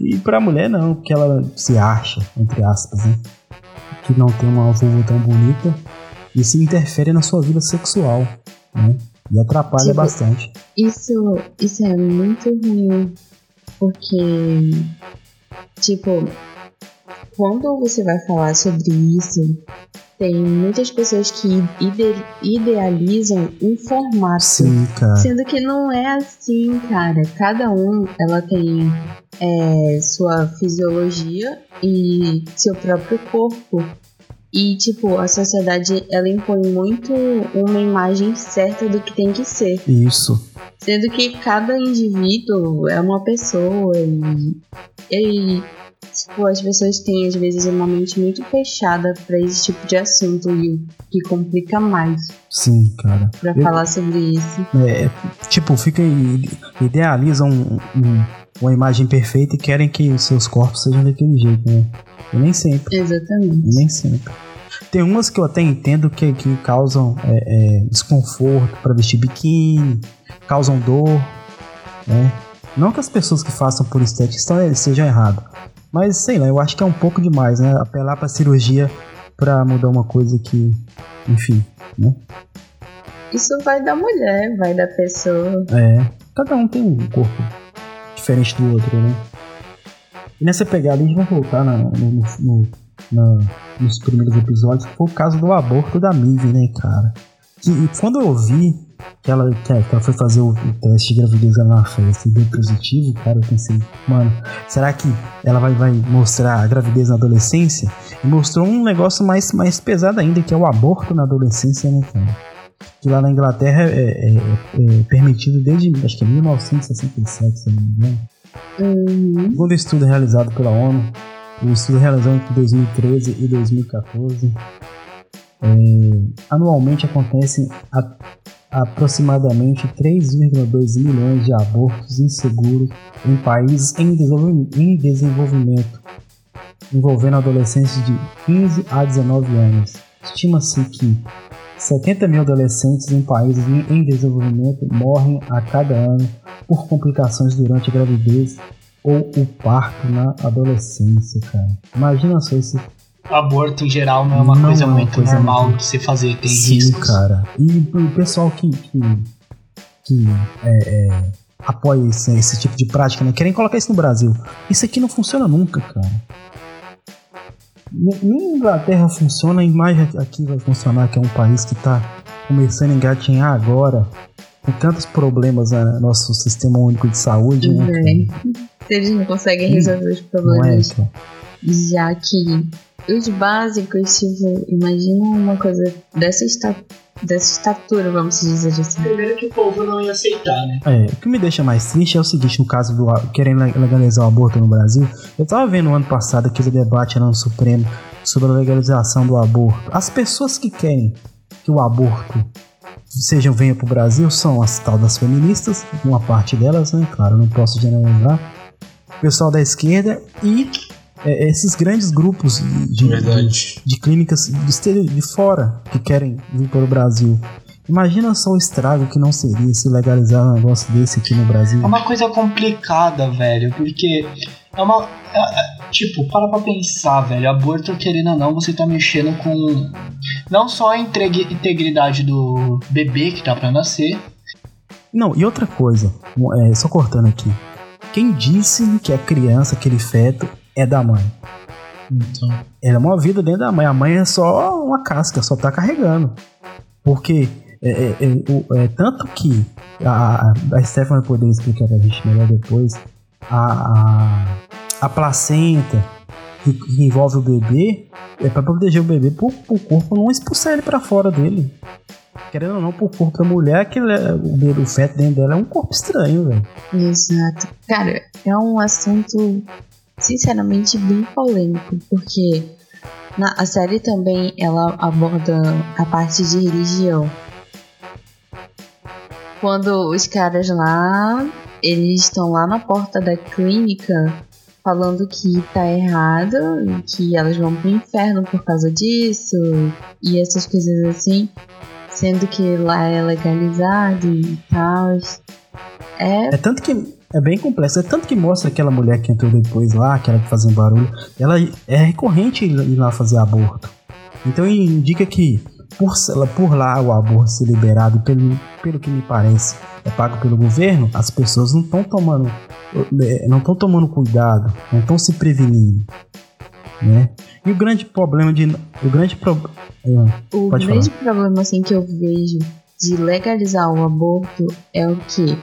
E pra mulher, não, porque ela se acha, entre aspas, né? Que não tem uma vulva tão bonita. Isso interfere na sua vida sexual, né? E atrapalha Tipo, bastante. Isso, isso é muito ruim, porque, tipo, quando você vai falar sobre isso, tem muitas pessoas que ide- idealizam um formato. Sim, cara. Sendo que não é assim, cara. Cada um, ela tem é, sua fisiologia e seu próprio corpo. E, tipo, a sociedade, ela impõe muito uma imagem certa do que tem que ser. Isso. Sendo que cada indivíduo é uma pessoa e, e tipo, as pessoas têm às vezes uma mente muito fechada pra esse tipo de assunto e o que complica mais Sim, cara. pra Eu- falar sobre isso. É, tipo, fica e idealizam um- um- uma imagem perfeita e querem que os seus corpos sejam daquele jeito, né? E nem sempre, Exatamente. nem sempre. Tem umas que eu até entendo que, que causam é, é, desconforto para vestir biquíni, causam dor, né? Não que as pessoas que façam por estética sejam errado, mas sei lá, eu acho que é um pouco demais, né? Apelar pra cirurgia pra mudar uma coisa que, enfim, né? Isso vai da mulher, vai da pessoa. É, cada um tem um corpo diferente do outro, né? E nessa pegada a gente vai voltar na- no- no- na- nos primeiros episódios, que foi o caso do aborto da Mive, né, cara? Que, e quando eu vi que ela, que ela foi fazer o, teste de gravidez lá na festa e deu positivo, cara, eu pensei, mano, será que ela vai, vai mostrar a gravidez na adolescência? E mostrou um negócio mais, mais pesado ainda, que é o aborto na adolescência, né, cara? que lá na Inglaterra é, é- é permitido desde acho que é 1967, se não me engano. Uhum. Segundo estudo realizado pela ONU, o estudo realizado entre 2013 e 2014, é, anualmente acontecem a- aproximadamente 3,2 milhões de abortos inseguros em países em desenvolvi- em desenvolvimento, envolvendo adolescentes de 15 a 19 anos. Estima-se que 70 mil adolescentes em países em desenvolvimento morrem a cada ano por complicações durante a gravidez ou o parto na adolescência, cara. Imagina só esse. Aborto em geral não é uma Não coisa é uma muito coisa normal muito- de se fazer, tem Sim, riscos. cara. E o pessoal que, que, que é, é, apoia esse, esse tipo de prática, né? Querem colocar isso no Brasil. Isso aqui não funciona nunca, cara. Nem Inglaterra funciona, e mais aqui vai funcionar, que é um país que tá começando a engatinhar agora, com tantos problemas no nosso sistema único de saúde, né? É. Se eles não conseguem resolver os Não é, problemas, cara? já que os básicos, tipo, imagina uma coisa dessa, esta, dessa estatura, vamos dizer assim. Primeiro que o povo não ia aceitar, né? É, o que me deixa mais triste é o seguinte, no caso do querendo legalizar o aborto no Brasil, eu tava vendo no ano passado aquele debate lá no Supremo sobre a legalização do aborto. As pessoas que querem que o aborto seja venha pro Brasil são as tal das feministas, uma parte delas, né? Claro, não posso generalizar. O pessoal da esquerda e é, esses grandes grupos de, de, de clínicas de, de fora que querem vir para o Brasil. Imagina só o estrago que não seria se legalizar um negócio desse aqui no Brasil. É uma coisa complicada, velho, porque é uma. é- é- tipo, para pra pensar, velho. Aborto, querendo ou não, você tá mexendo com. Não só a integri- integridade do bebê que tá pra nascer. Não, e outra coisa, é, só cortando aqui. Quem disse que a criança, aquele feto, é da mãe? Então, Ela é uma vida dentro da mãe. A mãe é só uma casca, só tá carregando. Porque é, é, é, é tanto que a, a, Stephanie vai poder explicar pra gente melhor depois. A, a, a placenta que, que envolve o bebê é pra proteger o bebê pro, pro corpo não expulsar ele pra fora dele. Querendo ou não, pro corpo da mulher, aquele, é- o, bebê, o feto dentro dela é um corpo estranho, velho. Exato. Cara, é um assunto, sinceramente, bem polêmico, porque na, a série também ela aborda a parte de religião. Quando os caras lá, eles estão lá na porta da clínica falando que tá errado, que elas vão pro inferno por causa disso, e essas coisas assim, sendo que lá é legalizado e tal. É É tanto que. É bem complexo. É tanto que mostra aquela mulher que entrou depois lá, que fazia um barulho. Ela é recorrente ir lá fazer aborto. Então indica que por, por lá o aborto ser liberado, pelo, pelo que me parece, é pago pelo governo, as pessoas não estão tomando. eh, Não estão tomando cuidado, não estão se prevenindo. Né? E o grande problema de. O grande problema. O Pode grande problema assim que eu vejo de legalizar o aborto é o que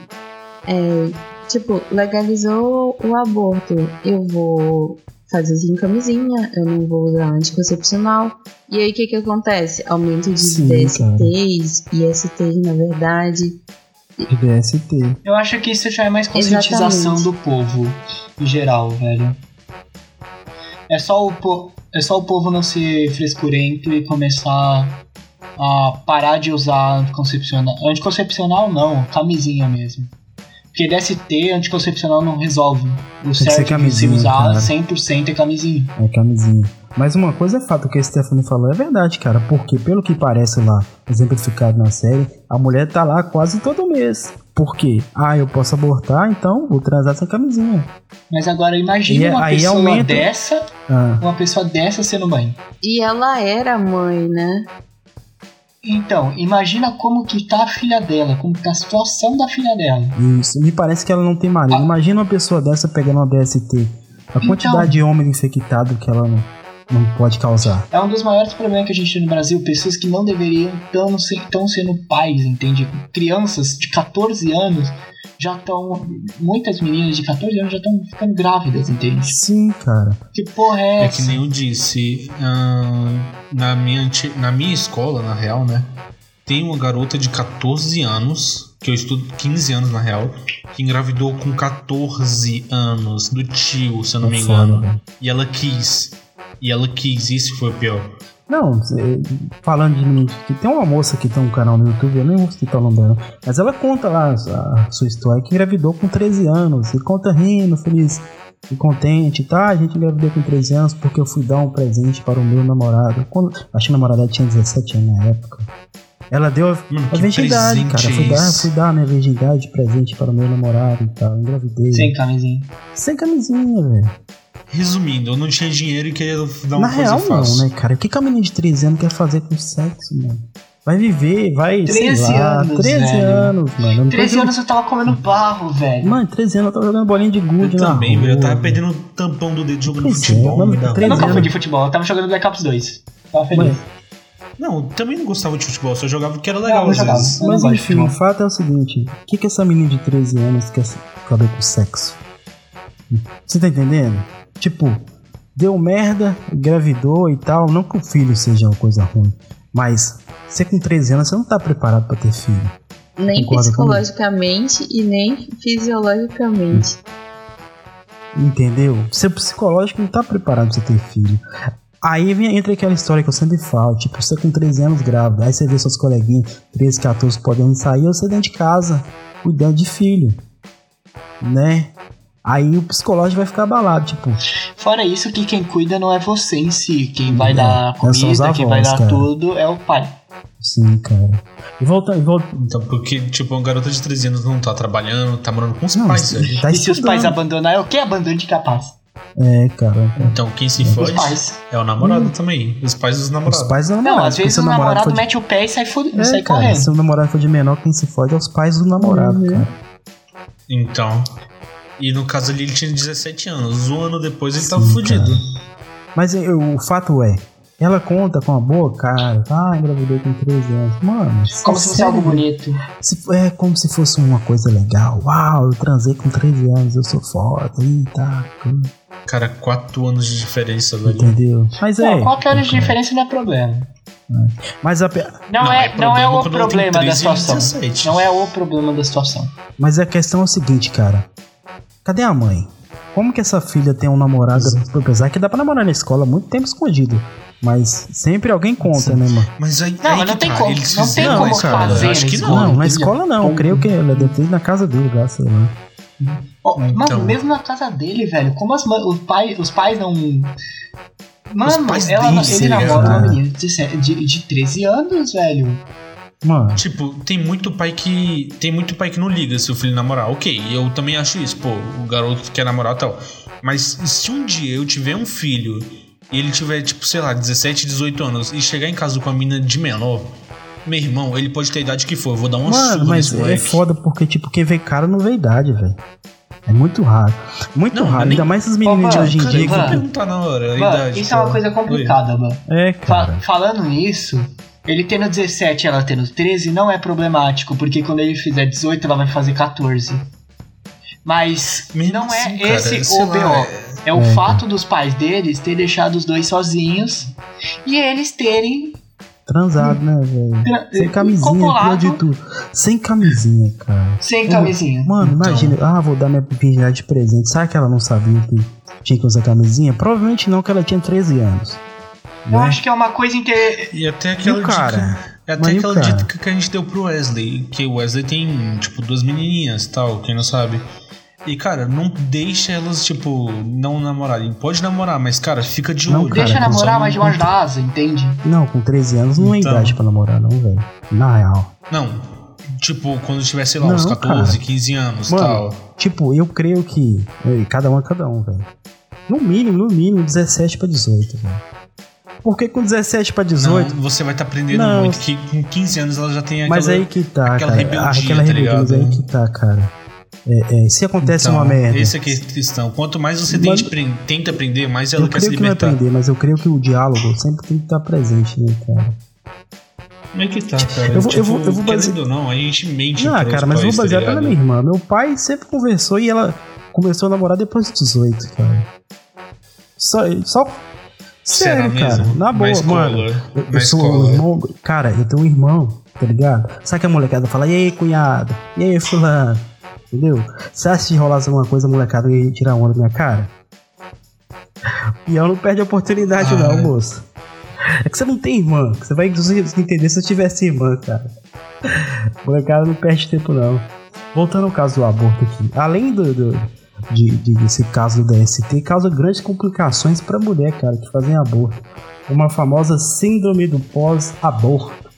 é tipo legalizou o aborto, eu vou fazer sem camisinha, eu não vou usar anticoncepcional. E aí o que que acontece? Aumento de Sim, DSTs, ISTs na verdade. de DST. Eu acho que isso já é mais conscientização Exatamente. do povo, em geral, velho. É só, o po- é só o povo não ser frescurento e começar a parar de usar anticoncepcional. Anticoncepcional não, camisinha mesmo. Porque DST, anticoncepcional não resolve. O que ser certo de se camisinha, usar cara. 100% é camisinha. É camisinha. Mas uma coisa é fato, o que a Stephanie falou é verdade, cara. Porque, pelo que parece lá, exemplificado na série, a mulher tá lá quase todo mês. Por quê? Ah, eu posso abortar, então vou transar sem camisinha. Mas agora imagina E é- uma aí pessoa aumenta- dessa, Ah, uma pessoa dessa sendo mãe. E ela era mãe, né? Então, imagina como que tá a filha dela, como que tá a situação da filha dela. isso. Me parece que ela não tem marido. Ah. Imagina uma pessoa dessa pegando uma DST. A Então. quantidade de homem infectado que ela não, não pode causar. É um dos maiores problemas que a gente tem no Brasil, pessoas que não deveriam tão, tão sendo pais, entende? Crianças de 14 anos já estão. Muitas meninas de 14 anos já estão ficando grávidas, entende? Sim, cara. Que porra é é essa? que nem eu disse, ah, na, minha, na minha escola, na real, né? Tem uma garota de 14 anos, que eu estudo 15 anos na real, que engravidou com 14 anos do tio, se eu não me É engano. E ela quis. E ela quis, isso foi o pior. Não, falando de mim, que tem uma moça que tem um canal no YouTube, eu nem vou citar o nome dela, mas ela conta lá a, sua história, que engravidou com 13 anos, e conta rindo, feliz e contente, tá? A gente engravidou com 13 anos porque eu fui dar um presente para o meu namorado. Quando, acho que a namorada tinha 17 anos na época. Ela deu a, Mano, a que virgindade, cara. Fui é dar, fui dar a minha virgindade de presente para o meu namorado e tal. Engravidei. Sem camisinha. Sem camisinha, velho. Resumindo, eu não tinha dinheiro e queria dar uma Na coisa real, fácil. não, né, cara? O que que a menina de 13 anos quer fazer com sexo, mano? Vai viver, vai, sei 13 lá, anos, 13 velho. anos, mano. Eu não tô 13 dizendo- anos eu tava comendo barro, velho. Mano, 13 anos eu tava jogando bolinha de gude na também, velho. Eu tava perdendo o tampão do dedo jogando é, futebol. mano, Eu 13 nunca fui anos. de futebol, eu tava jogando Black Ops 2. Tava feliz. Mano, Não, também não gostava de futebol, só jogava porque era legal Não, às jogava. vezes. Mas enfim, o fato é o seguinte: o que, que essa menina de 13 anos quer saber com sexo? Você tá entendendo? Tipo, deu merda, engravidou e tal. Não que o filho seja uma coisa ruim, mas você com 13 anos você não tá preparado pra ter filho. Nem Concorda psicologicamente e nem fisiologicamente. Entendeu? Seu psicológico não tá preparado pra você ter filho. Aí vem, entra aquela história que eu sempre falo, tipo, você com 13 anos grávida, aí você vê seus coleguinhas, 13, 14, podendo sair, ou você dentro de casa, cuidando de filho. Né? Aí o psicológico vai ficar abalado, tipo, Fora isso, que quem cuida não é você em si. Quem vai É, dar os comida, quem vai avós, dar cara. tudo é o pai. sim, cara. E volta, e volta. Então, porque, tipo, uma garota de 13 anos não tá trabalhando, tá morando com os Não, pais, tá e se os pais abandonarem, é o que? Abandone capaz. É, cara. Então, quem se Os fode pais. é o namorado também. Os pais dos Os namorados. pais do Não, namorado. às vezes o namorado, for de- mete o pé e sai, fu- É, sai cara, correndo. se o namorado for de menor, quem se fode é os pais do namorado, Uhum. cara. Então. E no caso ali ele tinha 17 anos. Um ano depois ele Sim, tava fudido. Mas eu- o fato é, ela conta com uma boa cara. Ah, engravidei com 13 anos. Mano, Como se fosse sério, algo bonito. se- é como se fosse uma coisa legal. Uau, eu transei com 13 anos, eu sou foda. Ih, tá. hum, Cara, 4 anos de diferença, velho. Entendeu? Mas é. Não, qualquer ano de diferença não é problema. Mas, a, Não, Não, é, é não é o problema da 13 situação. 17. Não é o problema da situação. mas a questão é o seguinte, cara. Cadê a mãe? Como que essa filha tem um namorado? Apesar que dá pra namorar na escola muito tempo escondido. Mas sempre alguém conta, né, mano? Mas aí, Não, aí não tem tá, como- eles não tem como cara. fazer Acho na que escola. não. Não, na escola não. Eu creio que ela deve ter ido na casa dele, lá, sei lá. Ó, Então. Mano, mesmo na casa dele, velho, como as mães, os, pai, os pais não. Mano, pais ela, ele sim, namora uma menina de, 17 de, de 13 anos, velho. Mano, Tipo, tem muito pai que. Tem muito pai que não liga se o filho namorar. Ok, eu também acho isso. Pô, o garoto quer namorar e tal. Mas se um dia eu tiver um filho e ele tiver, tipo, sei lá, 17, 18 anos e chegar em casa com uma menina de menor, meu irmão, ele pode ter a idade que for. Eu vou dar uma mano, surra mas nesse é moleque. foda porque, tipo, quem vê cara não vê idade, velho. É muito raro. Muito Não, raro. mas nem- Ainda mais essas meninas de hoje em Cara, dia. Mano, que- perguntar na hora a Mano, idade. isso é uma cara. coisa complicada, mano. É, Fa- cara. falando nisso, ele tendo 17 e ela tendo 13 não é problemático, porque quando ele fizer 18 ela vai fazer 14. Mas Mesmo não é cara, esse o BO. É o É. fato dos pais deles ter deixado os dois sozinhos e eles terem Transado, né, velho? tra- Sem camisinha, pior de tudo. Sem camisinha, cara. sem camisinha. Mano, Então. imagina, ah, vou dar minha virgindade de presente. Sabe que ela não sabia que tinha que usar camisinha? Provavelmente não, que ela tinha 13 anos. Eu né? acho que é uma coisa inter... E até E aquela o cara? dica. É até Mas e aquela cara? dica que a gente deu pro Wesley. Que o Wesley tem, tipo, duas menininhas tal, quem não sabe. E, cara, não deixa elas, tipo, não namorarem. Pode namorar, mas, cara, fica de Não, olho. cara, Deixa namorar não- debaixo da asa, entende? Não, com 13 anos não é Então. idade pra namorar, não, velho. Na real. Não, tipo, quando tiver, sei lá, uns Não, 14, cara. 15 anos Mano, tal. Tipo, eu creio que. Cada um é cada um, velho. No mínimo, no mínimo, 17 pra 18, velho. Porque com 17 pra 18. Não, você vai estar aprendendo Não. muito. Que com 15 anos ela já tem aquela. mas aí que tá, aquela cara. rebeldia, aquela tá rebeldia, ligado? aí que tá, cara. É, é, se acontece Então, uma merda. Essa é que é a questão. Quanto mais você Mas- tenta aprender, mais ela Eu quer se creio que libertar. aprender, mas eu creio que o diálogo sempre tem que estar presente, né, cara? Como é que tá, cara? Eu vou- eu Tipo, vou- eu vou base- querendo ou não, a gente mente Ah, pros cara, mas eu vou basear tá pela ligado? minha irmã. Meu pai sempre conversou e ela começou a namorar depois dos 18, cara. Só. só Sério, cara. mesmo? Na boa, mano. Eu, sou escola. o irmão. Cara, eu tenho um irmão, tá ligado? Sabe que a molecada fala, e aí, cunhado? E aí, fulano? Entendeu? Você acha que rolasse alguma coisa, a molecada ia tirar onda da minha cara? E eu não perde a oportunidade, Ah, não, é. moço. É que você não tem irmã. Você vai entender se eu tivesse irmã, cara. Molecada não perde tempo, não. Voltando ao caso do aborto aqui. Além do, do- de, de- desse caso do DST, causa grandes complicações pra mulher, cara, que fazem aborto. Uma famosa síndrome do pós-aborto,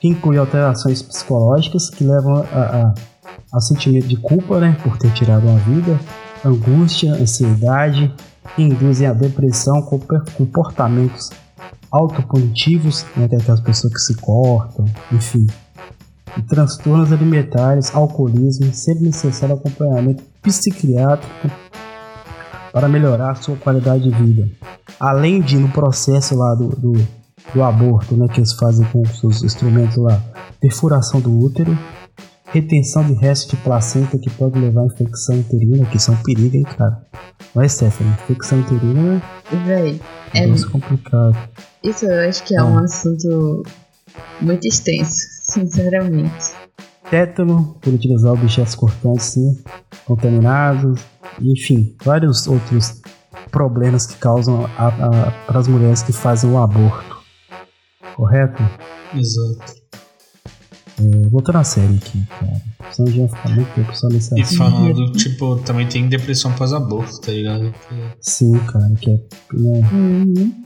que inclui alterações psicológicas que levam a, a, a sentimento de culpa, né, por ter tirado uma vida, angústia, ansiedade, que induzem a depressão, comper- comportamentos autopunitivos, né, tem aquelas pessoas que se cortam, enfim, transtornos alimentares, alcoolismo, sempre necessário acompanhamento psiquiátrico para melhorar a sua qualidade de vida. Além de, no processo lá do, do, do aborto, né? Que eles fazem com os seus instrumentos lá. Perfuração do útero, retenção de restos de placenta que pode levar a infecção uterina, que são perigo, hein, cara. Mas, Stephanie, infecção uterina Véi, é é, muito complicado. isso eu acho que é um assunto muito extenso, sinceramente. tétano por utilizar objetos cortantes sim, contaminados, enfim, vários outros problemas que causam para as mulheres que fazem o aborto. Correto? Exato. É, voltando à série aqui, cara. Senão já vai ficar muito tempo só nesse E falando, tipo, também tem depressão pós-aborto, tá ligado? Sim, cara, que é. né, Uhum.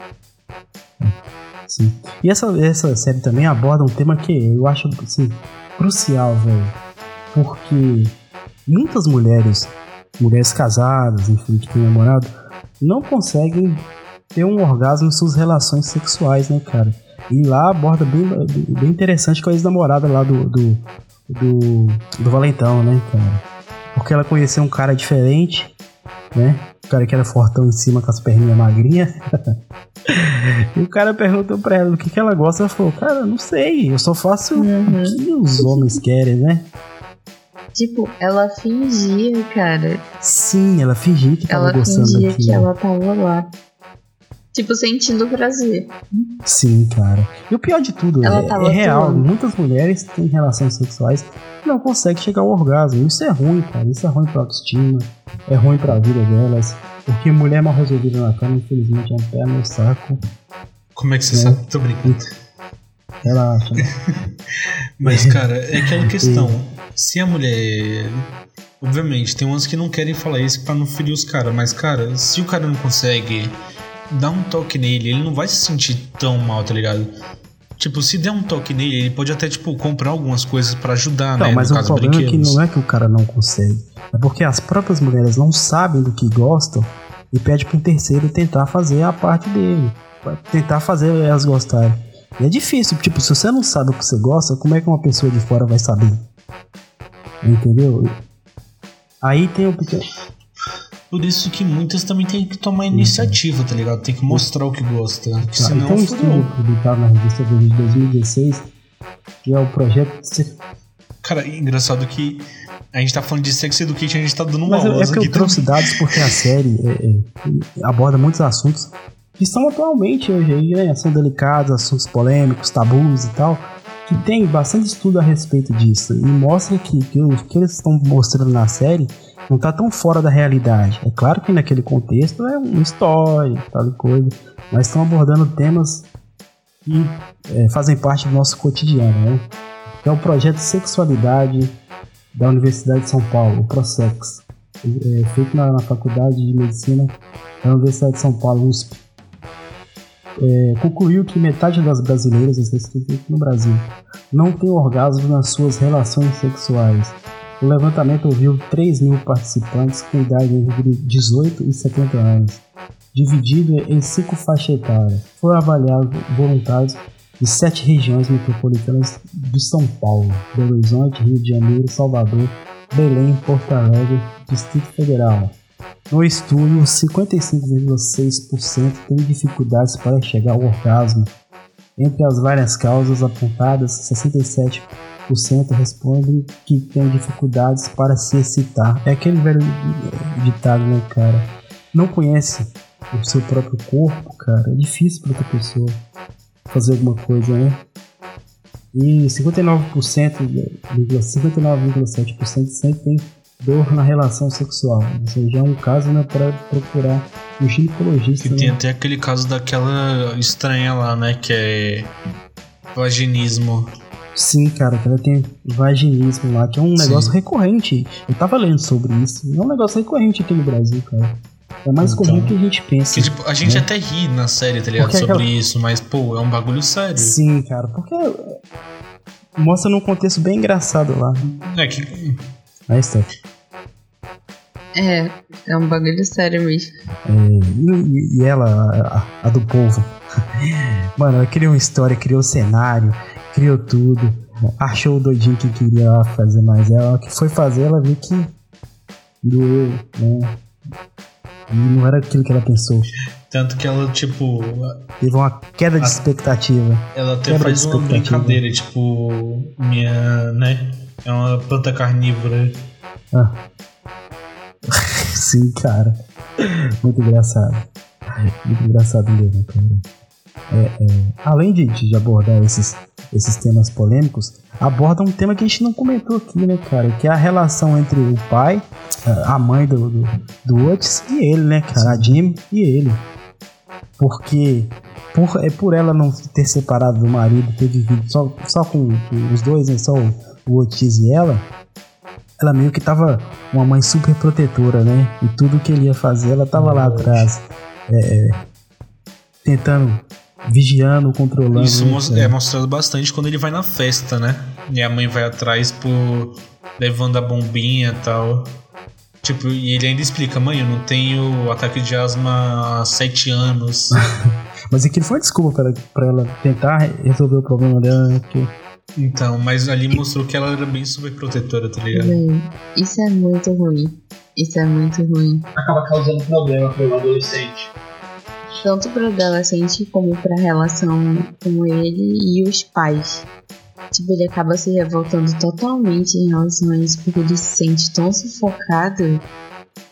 Sim. E essa, essa série também aborda um tema que eu acho assim, crucial, velho. Porque muitas mulheres, mulheres casadas, enfim, que têm namorado, não conseguem ter um orgasmo em suas relações sexuais, né, cara? E lá aborda bem, bem interessante com a ex-namorada lá do, do, do, do Valentão, né, cara? Porque ela conheceu um cara diferente, né? O cara que era fortão em cima com as perninhas magrinhas. e o cara perguntou pra ela do que, que ela gosta. Ela falou, cara, não sei, eu só faço Uhum. o que os homens querem, né? Tipo, ela fingia, cara. Sim, ela fingia que tava Ela gostando fingia daquilo. que ela tava lá. Tipo, sentindo prazer. Sim, cara. E o pior de tudo Ela é, tava é real. atuando. Muitas mulheres têm relações sexuais e não conseguem chegar ao orgasmo. Isso é ruim, cara. Isso é ruim pra autoestima. É ruim pra vida delas. Porque mulher mal resolvida na cama, infelizmente, é um pé no saco. Como é que você É. sabe? Tô brincando. Relaxa. né? Mas, cara, é aquela questão. Se a mulher. Obviamente, tem umas que não querem falar isso pra não ferir os caras, mas, cara, se o cara não consegue dar um toque nele, ele não vai se sentir tão mal, tá ligado? Tipo, se der um toque nele, ele pode até, tipo, comprar algumas coisas pra ajudar, Não, né? mas no o caso, problema é que não é que o cara não consegue. É porque as próprias mulheres não sabem do que gostam e pede pra um terceiro tentar fazer a parte dele. Tentar fazer elas gostarem. E é difícil, tipo, se você não sabe o que você gosta, como é que uma pessoa de fora vai saber? Entendeu? Aí tem o pequeno. Por isso que muitas também tem que tomar iniciativa, tá ligado? Tem que mostrar o que gosta. Ah, e senão, tem um fudeu. estudo publicado na revista de 2016, que é o projeto. Cara, engraçado que a gente tá falando de sex education, a gente tá dando uma Mas é, é porque aqui eu trouxe também. dados porque a série é, é, aborda muitos assuntos que são atualmente hoje aí, né? São delicados, assuntos polêmicos, tabus e tal. Que tem bastante estudo a respeito disso. E mostra que, que o que eles estão mostrando na série não tá tão fora da realidade. É claro que naquele contexto é uma história, tal coisa. Mas estão abordando temas que é, fazem parte do nosso cotidiano, né? É o projeto Sexualidade da Universidade de São Paulo, o ProSex, é, feito na, na Faculdade de Medicina da Universidade de São Paulo, USP. É, concluiu que metade das brasileiras, é no Brasil, não tem orgasmo nas suas relações sexuais. O levantamento ouviu 3 mil participantes com idade entre 18 e 70 anos, dividido em cinco faixas etárias. Foram avaliados voluntários de sete regiões metropolitanas de São Paulo, Belo Horizonte, Rio de Janeiro, Salvador, Belém, Porto Alegre, Distrito Federal. No estudo, 55,6% têm dificuldades para chegar ao orgasmo. Entre as várias causas apontadas, 67% respondem que têm dificuldades para se excitar. É aquele velho ditado, né, cara? Não conhece o seu próprio corpo, cara. É difícil para outra pessoa fazer alguma coisa, né? E 59%, 59,7% sempre tem dor na relação sexual. Ou seja, é um caso né, para procurar um ginecologista. E tem né? até aquele caso daquela estranha lá, né? Que é vaginismo. Sim, cara, que ela tem vaginismo lá, que é um Sim. negócio recorrente. Eu tava lendo sobre isso. É um negócio recorrente aqui no Brasil, cara. É mais Então. comum que a gente pensa. Que tipo, a gente né? até ri na série, tá ligado? Porque Sobre aquela- isso, mas pô, é um bagulho sério. Sim, cara, porque mostra num contexto bem engraçado lá. É que. Aí está. É, é um bagulho sério mesmo. É, e, e ela, a, a do povo. Mano, ela criou uma história, criou cenário, criou tudo. Achou o doidinho que queria fazer mais ela. Que foi fazer, ela viu que doeu, né? E não era aquilo que ela pensou. Tanto que ela, tipo, Teve uma queda de expectativa. ela até Quebra faz uma brincadeira, tipo, minha, né? É uma planta carnívora. Ah. Sim, cara. Muito engraçado. Muito engraçado mesmo, cara. É, é, além de, de abordar esses, esses temas polêmicos, aborda um tema que a gente não comentou aqui, né, cara? Que é a relação entre o pai, a mãe do, do, do Otis e ele, né, cara? A Jim e ele. Porque por, é por ela não ter separado do marido, ter vivido só, só com, com os dois, né? Só o, o Otis e ela, ela meio que tava uma mãe super protetora, né? E tudo que ele ia fazer, ela tava lá atrás, é, tentando, vigiando, controlando. Isso né, é mostrado bastante quando ele vai na festa, né? E a mãe vai atrás por levando a bombinha e tal. Tipo, e ele ainda explica, mãe, eu não tenho ataque de asma há sete anos. Mas aquilo foi uma desculpa pra ela, pra ela tentar resolver o problema dela, né? Porque então, mas ali mostrou que ela era bem super protetora, tá ligado? Isso é muito ruim. Isso é muito ruim. Acaba causando problema pro adolescente. Tanto pro adolescente como pra relação com ele e os pais. Tipo, ele acaba se revoltando totalmente em relação a isso, porque ele se sente tão sufocado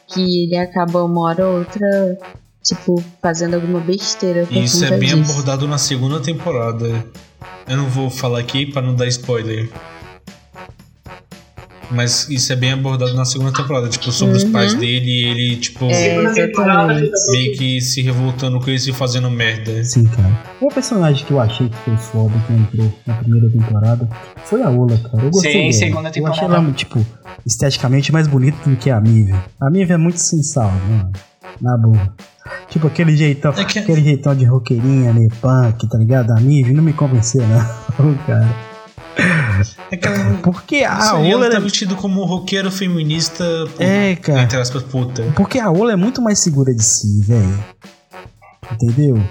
que ele acaba uma hora ou outra, tipo, fazendo alguma besteira isso é bem disso. abordado na segunda temporada. Eu não vou falar aqui pra não dar spoiler. Mas isso é bem abordado na segunda temporada, tipo, sobre os Uhum. pais dele e ele, tipo, É, exatamente. meio que se revoltando com isso e fazendo merda. Sim, cara. O personagem que eu achei que foi foda que entrou na primeira temporada foi a Ola, cara. Eu gostei Sim, dela. segunda Eu achei temporada. ela, tipo, esteticamente mais bonita do que a Mive. A Mive é muito sensal, mano. Na boa. Tipo, aquele jeitão, É que- aquele jeitão de roqueirinha, meio punk, tá ligado? A Mive não me convenceu, não, cara. É que ela, Porque a Ola ela tá é... vestido como roqueiro feminista, É, cara. entre aspas, puta. Porque a Ola é muito mais segura de si, velho. Entendeu?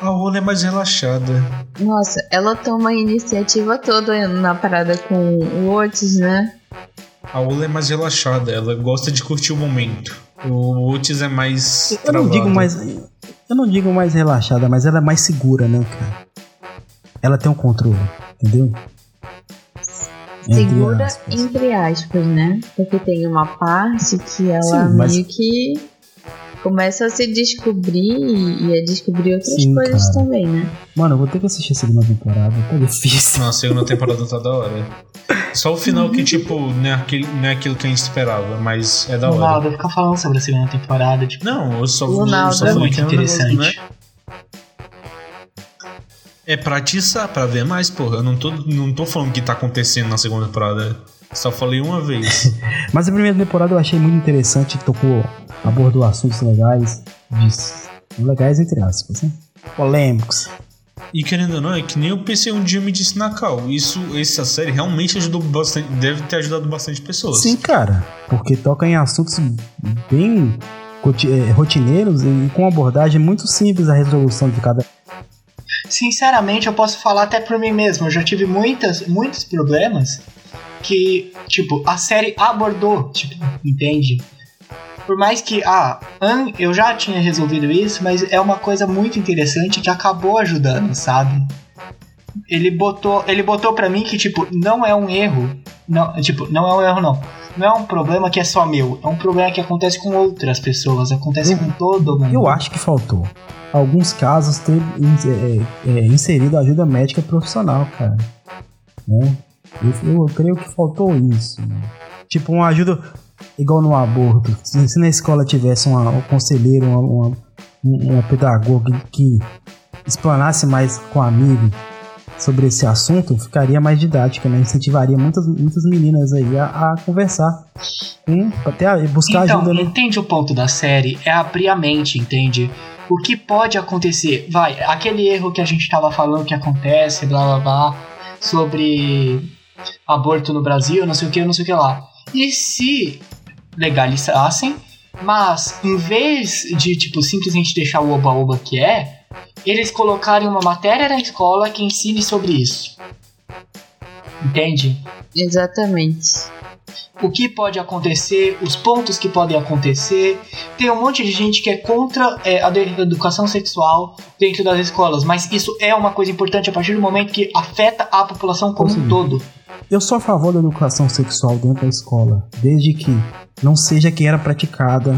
A Ola é mais relaxada. Nossa, ela toma a iniciativa toda na parada com o Otis, né? A Ola é mais relaxada, ela gosta de curtir o momento. O Otis é mais. Eu não travado. digo mais. Eu não digo mais relaxada, mas ela é mais segura, né, cara? Ela tem um controle, entendeu? Entre Segura aspas. entre aspas, né? Porque tem uma parte que ela Sim, mas- meio que começa a se descobrir e a descobrir outras Sim, coisas cara. também, né? Mano, eu vou ter que assistir a segunda temporada, tá difícil. Não, a segunda temporada tá da hora. Só o final que, tipo, não é, aquilo, não é aquilo que a gente esperava, mas é da hora. Ronaldo fica falando sobre a segunda temporada. Tipo, Não, eu só, Ronaldo eu só é falei muito que é um negócio, interessante. né? É pra atiçar, pra ver mais, porra. Eu não tô, não tô falando o que tá acontecendo na segunda temporada. Só falei uma vez. Mas a primeira temporada eu achei muito interessante, tocou, abordou assuntos legais, de, legais entre aspas, né? Polêmicos. E querendo ou não, é que nem eu pensei um dia me disse na Cal. Isso, essa série realmente ajudou bastante. Deve ter ajudado bastante pessoas. Sim, cara, porque toca em assuntos bem eh, rotineiros e com abordagem muito simples a resolução de cada. Sinceramente, eu posso falar até por mim mesmo. Eu já tive muitas, muitos problemas que, tipo, a série abordou, tipo, entende? Por mais que, ah, eu já tinha resolvido isso, mas é uma coisa muito interessante que acabou ajudando, sabe? Ele botou, ele botou para mim que, tipo, não é um erro, não, tipo, não é um erro não. Não é um problema que é só meu, é um problema que acontece com outras pessoas, acontece Eu- com todo mundo. Eu acho que faltou. Alguns casos ter in- é, é, inserido ajuda médica profissional, cara. Né? Eu, eu creio que faltou isso. né? Tipo, uma ajuda igual no aborto. Se, se na escola tivesse uma- um conselheiro, uma, uma, uma pedagoga que explanasse mais com a amigo sobre esse assunto, ficaria mais didática, né? Incentivaria muitas, muitas meninas aí a, a conversar. Hum, até a- buscar então, ajuda, né? entende o ponto da série? É abrir a mente, entende? O que pode acontecer? Vai, aquele erro que a gente tava falando que acontece, blá blá blá, sobre aborto no Brasil, não sei o que, não sei o que lá. E se legalizassem, mas em vez de, tipo, simplesmente deixar o oba-oba que é, eles colocarem uma matéria na escola que ensine sobre isso. Entende? Exatamente. o que pode acontecer, os pontos que podem acontecer. Tem um monte de gente que é contra é, a educação sexual dentro das escolas, mas isso é uma coisa importante a partir do momento que afeta a população como um todo. Eu sou a favor da educação sexual dentro da escola, desde que não seja que era praticada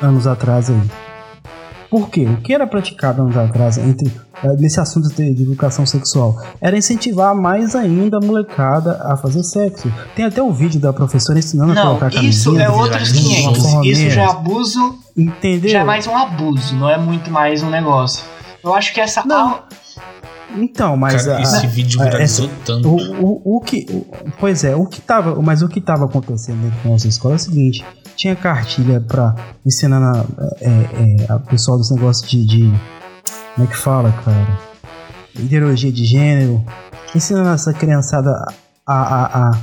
anos atrás aí. Por quê? O que era praticado anos atrás entre, eh, nesse assunto de, de educação sexual? Era incentivar mais ainda a molecada a fazer sexo. Tem até o um vídeo da professora ensinando não, a colocar camisinha. Isso é outros 500. Isso já é abuso. Entendeu? Já é mais um abuso, não é muito mais um negócio. Eu acho que essa. Não. Então, mas Cara, a, esse vídeo viralizou essa, tanto. O, o, o que, o, pois é, o que tava, mas o que tava acontecendo dentro da nossa escola é o seguinte: tinha cartilha para ensinando a, é, é, a pessoal dos negócios de, de, como é que fala, cara, ideologia de gênero, ensinando essa criançada a, a, a,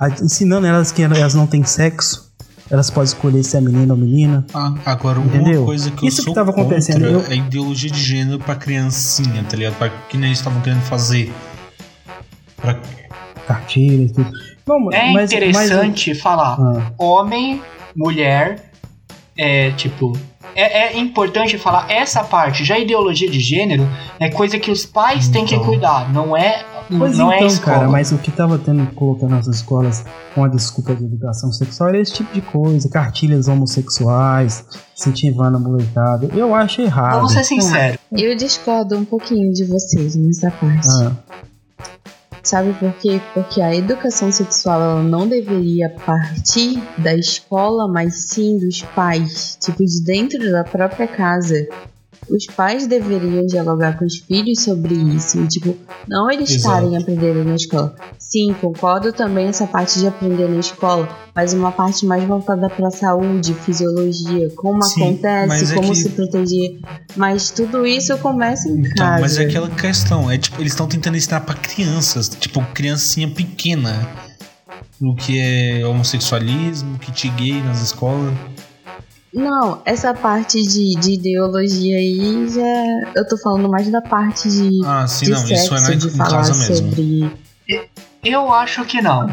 a ensinando elas que elas não têm sexo elas podem escolher se é menina ou menina. Ah, agora, Entendeu? uma coisa que Isso eu sou que tava acontecendo, eu- é ideologia de gênero pra criancinha, tá ligado? Pra que nem eles estavam querendo fazer. Pra... Cartilha e tudo. Não, É mas, interessante falar Mas, ah, homem, mulher, é tipo. É, é importante falar essa parte. Já a ideologia de gênero é coisa que os pais têm que Então. cuidar, não é, Pois não é então, escola. cara, mas o que tava tendo que colocar nas escolas com a desculpa de educação sexual era esse tipo de coisa, cartilhas homossexuais, incentivando a molecada. Eu acho errado. Vamos ser sinceros. Eu discordo um pouquinho de vocês nessa parte. Ah, Sabe por quê? Porque a educação sexual ela não deveria partir da escola, mas sim dos pais, tipo de dentro da própria casa. Os pais deveriam dialogar com os filhos sobre isso, e, tipo, não eles Exato. estarem aprendendo na escola. Sim, concordo também essa parte de aprender na escola, mas uma parte mais voltada para saúde, fisiologia, como Sim, acontece, é como que- se proteger. Mas tudo isso começa em Então, casa. mas é aquela questão, é tipo, eles estão tentando ensinar pra crianças, tipo, criancinha pequena. O que é homossexualismo, kit gay nas escolas. Não, essa parte de, de ideologia aí já. Eu tô falando mais da parte de, Ah, sim, de não, sexo, isso é na, de falar casa mesmo. sobre. Eu acho que não.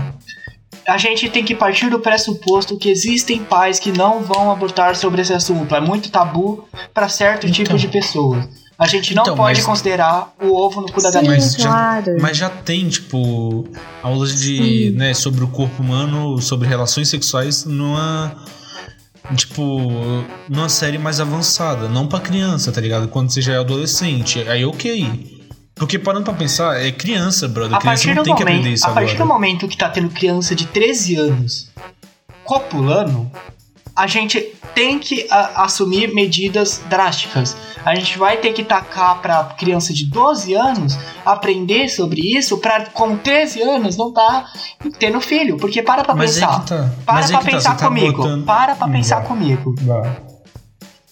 A gente tem que partir do pressuposto que existem pais que não vão abortar sobre esse assunto. É muito tabu para certo Então. tipo de pessoas. A gente não Então, pode mas- considerar o ovo no cu da galinha. Mas já- claro. Mas já tem, tipo, aulas de, Sim. né, sobre o corpo humano, sobre relações sexuais numa tipo, numa série mais avançada, não pra criança, tá ligado? Quando você já é adolescente, aí OK. Porque parando pra pensar, é criança, brother. A criança não tem que aprender momento, isso a partir do agora. momento que tá tendo criança de 13 anos copulando, a gente tem que a- assumir medidas drásticas. A gente vai ter que tacar pra criança de 12 anos aprender sobre isso pra com 13 anos não tá tendo filho. Porque para é pensar. que tá. Para Mas é tá, pensar tá comigo. botando- Para pra Hum, pensar vai. comigo. Vai.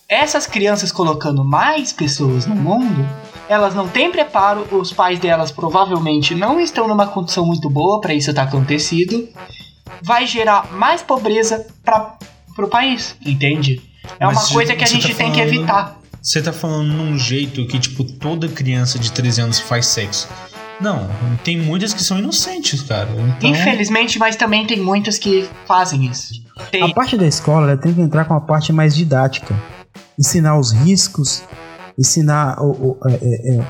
Essas crianças colocando mais pessoas no mundo, elas não têm preparo, os pais delas provavelmente não estão numa condição muito boa para isso estar acontecido. Vai gerar mais pobreza para pro país, entende? É Mas uma coisa que a você gente tá tem que falando- evitar. Você tá falando num jeito que, tipo, toda criança de 13 anos faz sexo. Não, tem muitas que são inocentes, cara. Então, Infelizmente, mas também tem muitas que fazem isso. Tem, A parte da escola ela tem que entrar com a parte mais didática. Ensinar os riscos, ensinar o- o- é, é, é,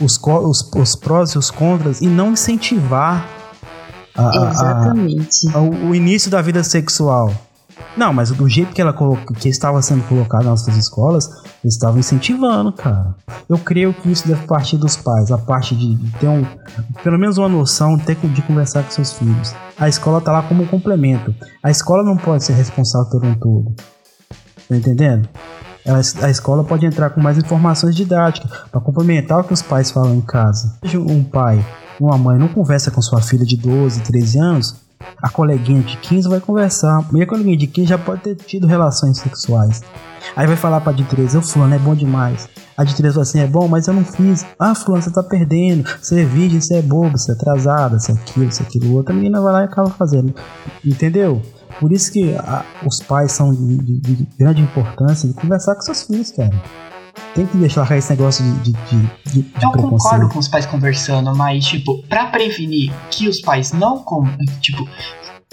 os, os- os prós e os contras e não incentivar a- a- a- Exatamente. o, o início da vida sexual. Não, mas do jeito que ela colocou, que estava sendo colocado nas nossas escolas, eles estavam incentivando, cara. Eu creio que isso deve partir dos pais, a parte de, ter um, pelo menos uma noção ter de conversar com seus filhos. A escola tá lá como um complemento. A escola não pode ser responsável por um todo. Tá entendendo? A escola pode entrar com mais informações didáticas para complementar o que os pais falam em casa. Um pai, uma mãe não conversa com sua filha de 12, 13 anos, a coleguinha de 15 vai conversar. E a coleguinha de 15 já pode ter tido relações sexuais. Aí vai falar pra de 13, ô fulano, é bom demais. A de 13 fala assim, é bom, mas eu não fiz. Ah, fulano, você tá perdendo. Você é virgem, você é bobo, você é atrasada, você é aquilo, você é aquilo outro. A menina vai lá e acaba fazendo. Entendeu? Por isso que a- os pais são de, de- de grande importância de conversar com seus filhos, cara. Tem que deixar esse negócio de, de, de, de- Eu concordo com os pais conversando, mas, tipo, pra prevenir que os pais não. Com, tipo,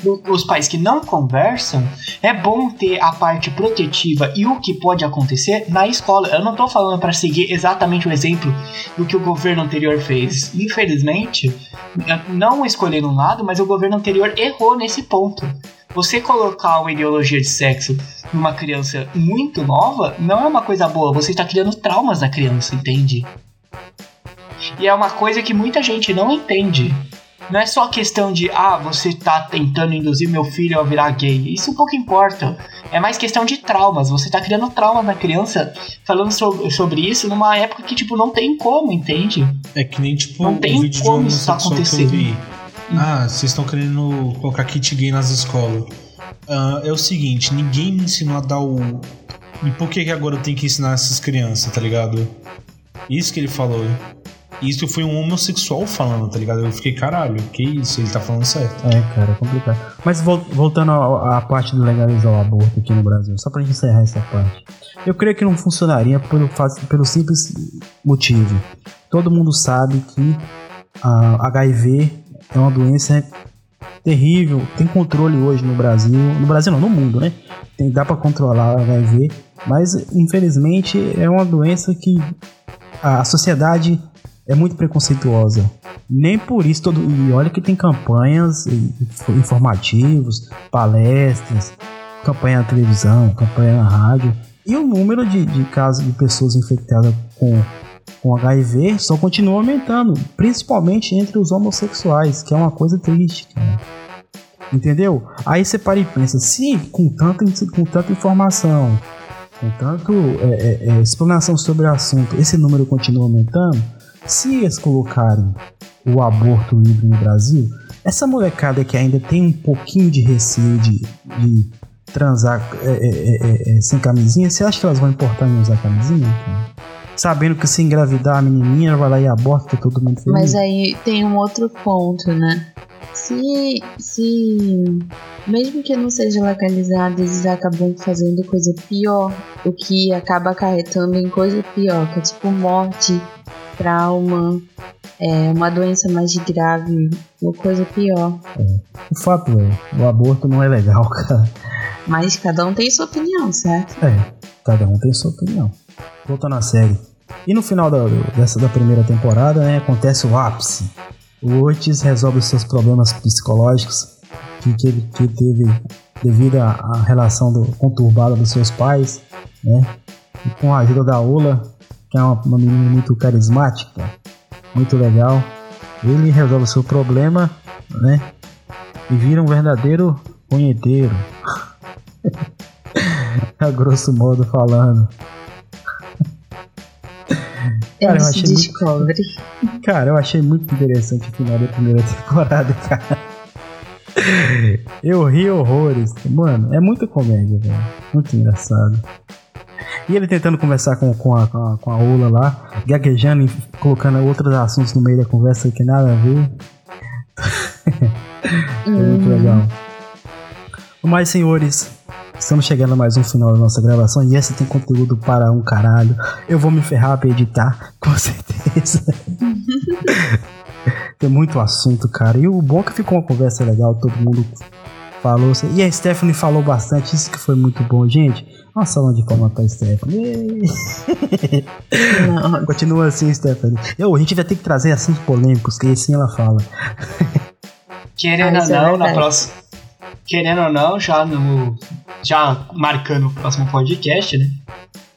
os pais que não conversam, é bom ter a parte protetiva e o que pode acontecer na escola. Eu não tô falando para seguir exatamente o exemplo do que o governo anterior fez. Infelizmente, não escolhendo um lado, mas o governo anterior errou nesse ponto. Você colocar uma ideologia de sexo numa criança muito nova não é uma coisa boa. Você está criando traumas na criança, entende? E é uma coisa que muita gente não entende. Não é só questão de, ah, você tá tentando induzir meu filho a virar gay. Isso pouco importa. É mais questão de traumas. Você tá criando traumas na criança falando sobre, sobre isso numa época que, tipo, não tem como, entende? É que nem, tipo, não tem vídeo como isso tá acontecendo. vi. Ah, vocês estão querendo colocar kit gay nas escolas. Ah, é o seguinte, ninguém me ensinou a dar o. E por que, que agora eu tenho que ensinar essas crianças, tá ligado? Isso que ele falou. Isso foi um homossexual falando, tá ligado? Eu fiquei, caralho, que isso? Ele tá falando certo. É, cara, é complicado. Mas vol- voltando à parte de legalizar o aborto aqui no Brasil, só pra gente encerrar essa parte. Eu creio que não funcionaria pelo, pelo simples motivo. Todo mundo sabe que a HIV é uma doença terrível, tem controle hoje no Brasil, no Brasil não, no mundo, né? Tem, dá pra controlar o HIV, mas infelizmente é uma doença que a sociedade é muito preconceituosa. Nem por isso todo. E olha que tem campanhas informativos, palestras, campanha na televisão, campanha na rádio. E o número de, de casos de pessoas infectadas com, com HIV só continua aumentando, principalmente entre os homossexuais, que é uma coisa triste, cara. Entendeu? Aí você para e pensa, se com tanta, com tanta informação, com tanto é, é, é, explanação sobre o assunto, esse número continua aumentando, se eles colocarem o aborto livre no Brasil, essa molecada que ainda tem um pouquinho de receio de, de transar é, é, é, é, sem camisinha, você acha que elas vão importar em usar camisinha? Sabendo que se engravidar a menininha vai lá e aborta todo mundo feliz. Mas aí tem um outro ponto, né? Se, se mesmo que não seja legalizado, eles acabam fazendo coisa pior, o que acaba acarretando em coisa pior, que é tipo morte, trauma, é, uma doença mais grave, uma coisa pior. O fato é, o aborto não é legal, cara. Mas cada um tem sua opinião, certo? É, cada um tem sua opinião. Voltando à série. E no final da, dessa, da primeira temporada, né, acontece o ápice. O Otis resolve os seus problemas psicológicos que, que ele que teve devido à, à relação do- conturbada dos seus pais, né? E com a ajuda da Ola, que é uma, uma menina muito carismática, muito legal, ele resolve o seu problema, né? E vira um verdadeiro punheteiro. a grosso modo falando. Cara, eu achei muito- descobre. Cara, eu achei muito interessante o final da primeira temporada, cara. Eu ri horrores. Mano, é muita comédia, velho. Muito engraçado. E ele tentando conversar com, com, a, com, a, com a Ola lá, gaguejando e colocando outros assuntos no meio da conversa que nada a ver. É muito legal. Mas, senhores, estamos chegando a mais um final da nossa gravação e essa tem conteúdo para um caralho. Eu vou me ferrar pra editar, com certeza. tem muito assunto, cara. E o bom é que ficou uma conversa legal, todo mundo falou. E a Stephanie falou bastante, isso que foi muito bom, gente. Uma salva de palmas pra Stephanie. Continua assim, Stephanie. Eu, a gente vai ter que trazer assuntos polêmicos, que assim ela fala. Querendo ou é não, na próxima. Querendo ou não, já no. Já marcando o próximo podcast, né?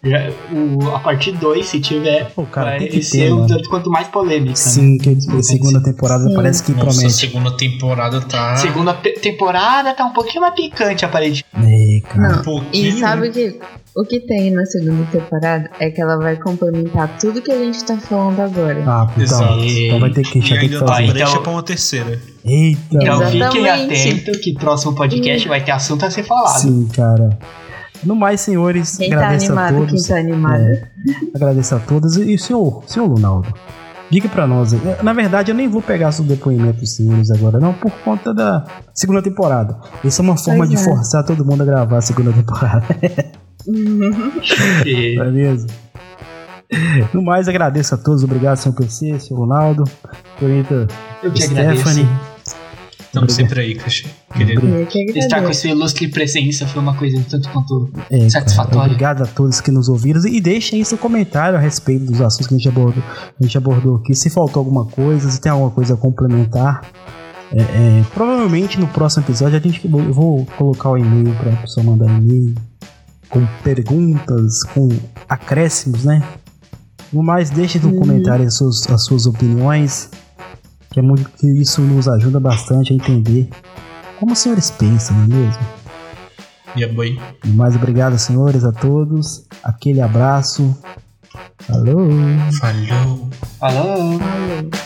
Já, o, a parte 2, se tiver, Pô, cara, vai tem que ser ter, um tanto quanto mais polêmica. né? Sim, que a segunda temporada Sim. parece que Nossa, a promete. segunda temporada tá. Segunda temporada tá um pouquinho mais picante, aparentemente. Cara. não. Um pouquinho. E sabe o que, o que tem na segunda temporada? É que ela vai complementar tudo que a gente tá falando agora. Ah, então, Exato. então vai ter que, a vai ter que ainda tá fazer. Então- pra uma terceira. Eita, Então Exatamente. fiquem atentos que próximo podcast vai ter assunto a ser falado. sim, cara. No mais, senhores, Quem tá agradeço a animado, quem todos. tá animado. É, agradeço a todos. E o senhor, senhor Lunaldo, diga pra nós. aí. Na verdade, eu nem vou pegar seu depoimento dos senhores agora, não, por conta da segunda temporada. Isso é uma forma Pois de é. forçar todo mundo a gravar a segunda temporada. Não é mesmo? No mais, agradeço a todos. Obrigado, senhor PC, senhor Ronaldo, senhorita Eu te Stephanie. agradeço. Estamos sempre aí, Cachê. Estar com sua ilustre presença foi uma coisa tanto quanto É, cara, satisfatória. obrigado a todos que nos ouviram e deixem aí seu comentário a respeito dos assuntos que a gente abordou, a gente abordou aqui. Se faltou alguma coisa, se tem alguma coisa a complementar. É, é, provavelmente no próximo episódio a gente eu vou colocar o e-mail para a pessoa mandar e-mail com perguntas, com acréscimos, né? No mais, deixe no Uhum. comentário as suas, as suas opiniões, que é muito que isso nos ajuda bastante a entender como os senhores pensam, não é mesmo? E a boi. E mais obrigado, senhores, a todos. Aquele abraço. Falou! Falhou. Falou! Falou.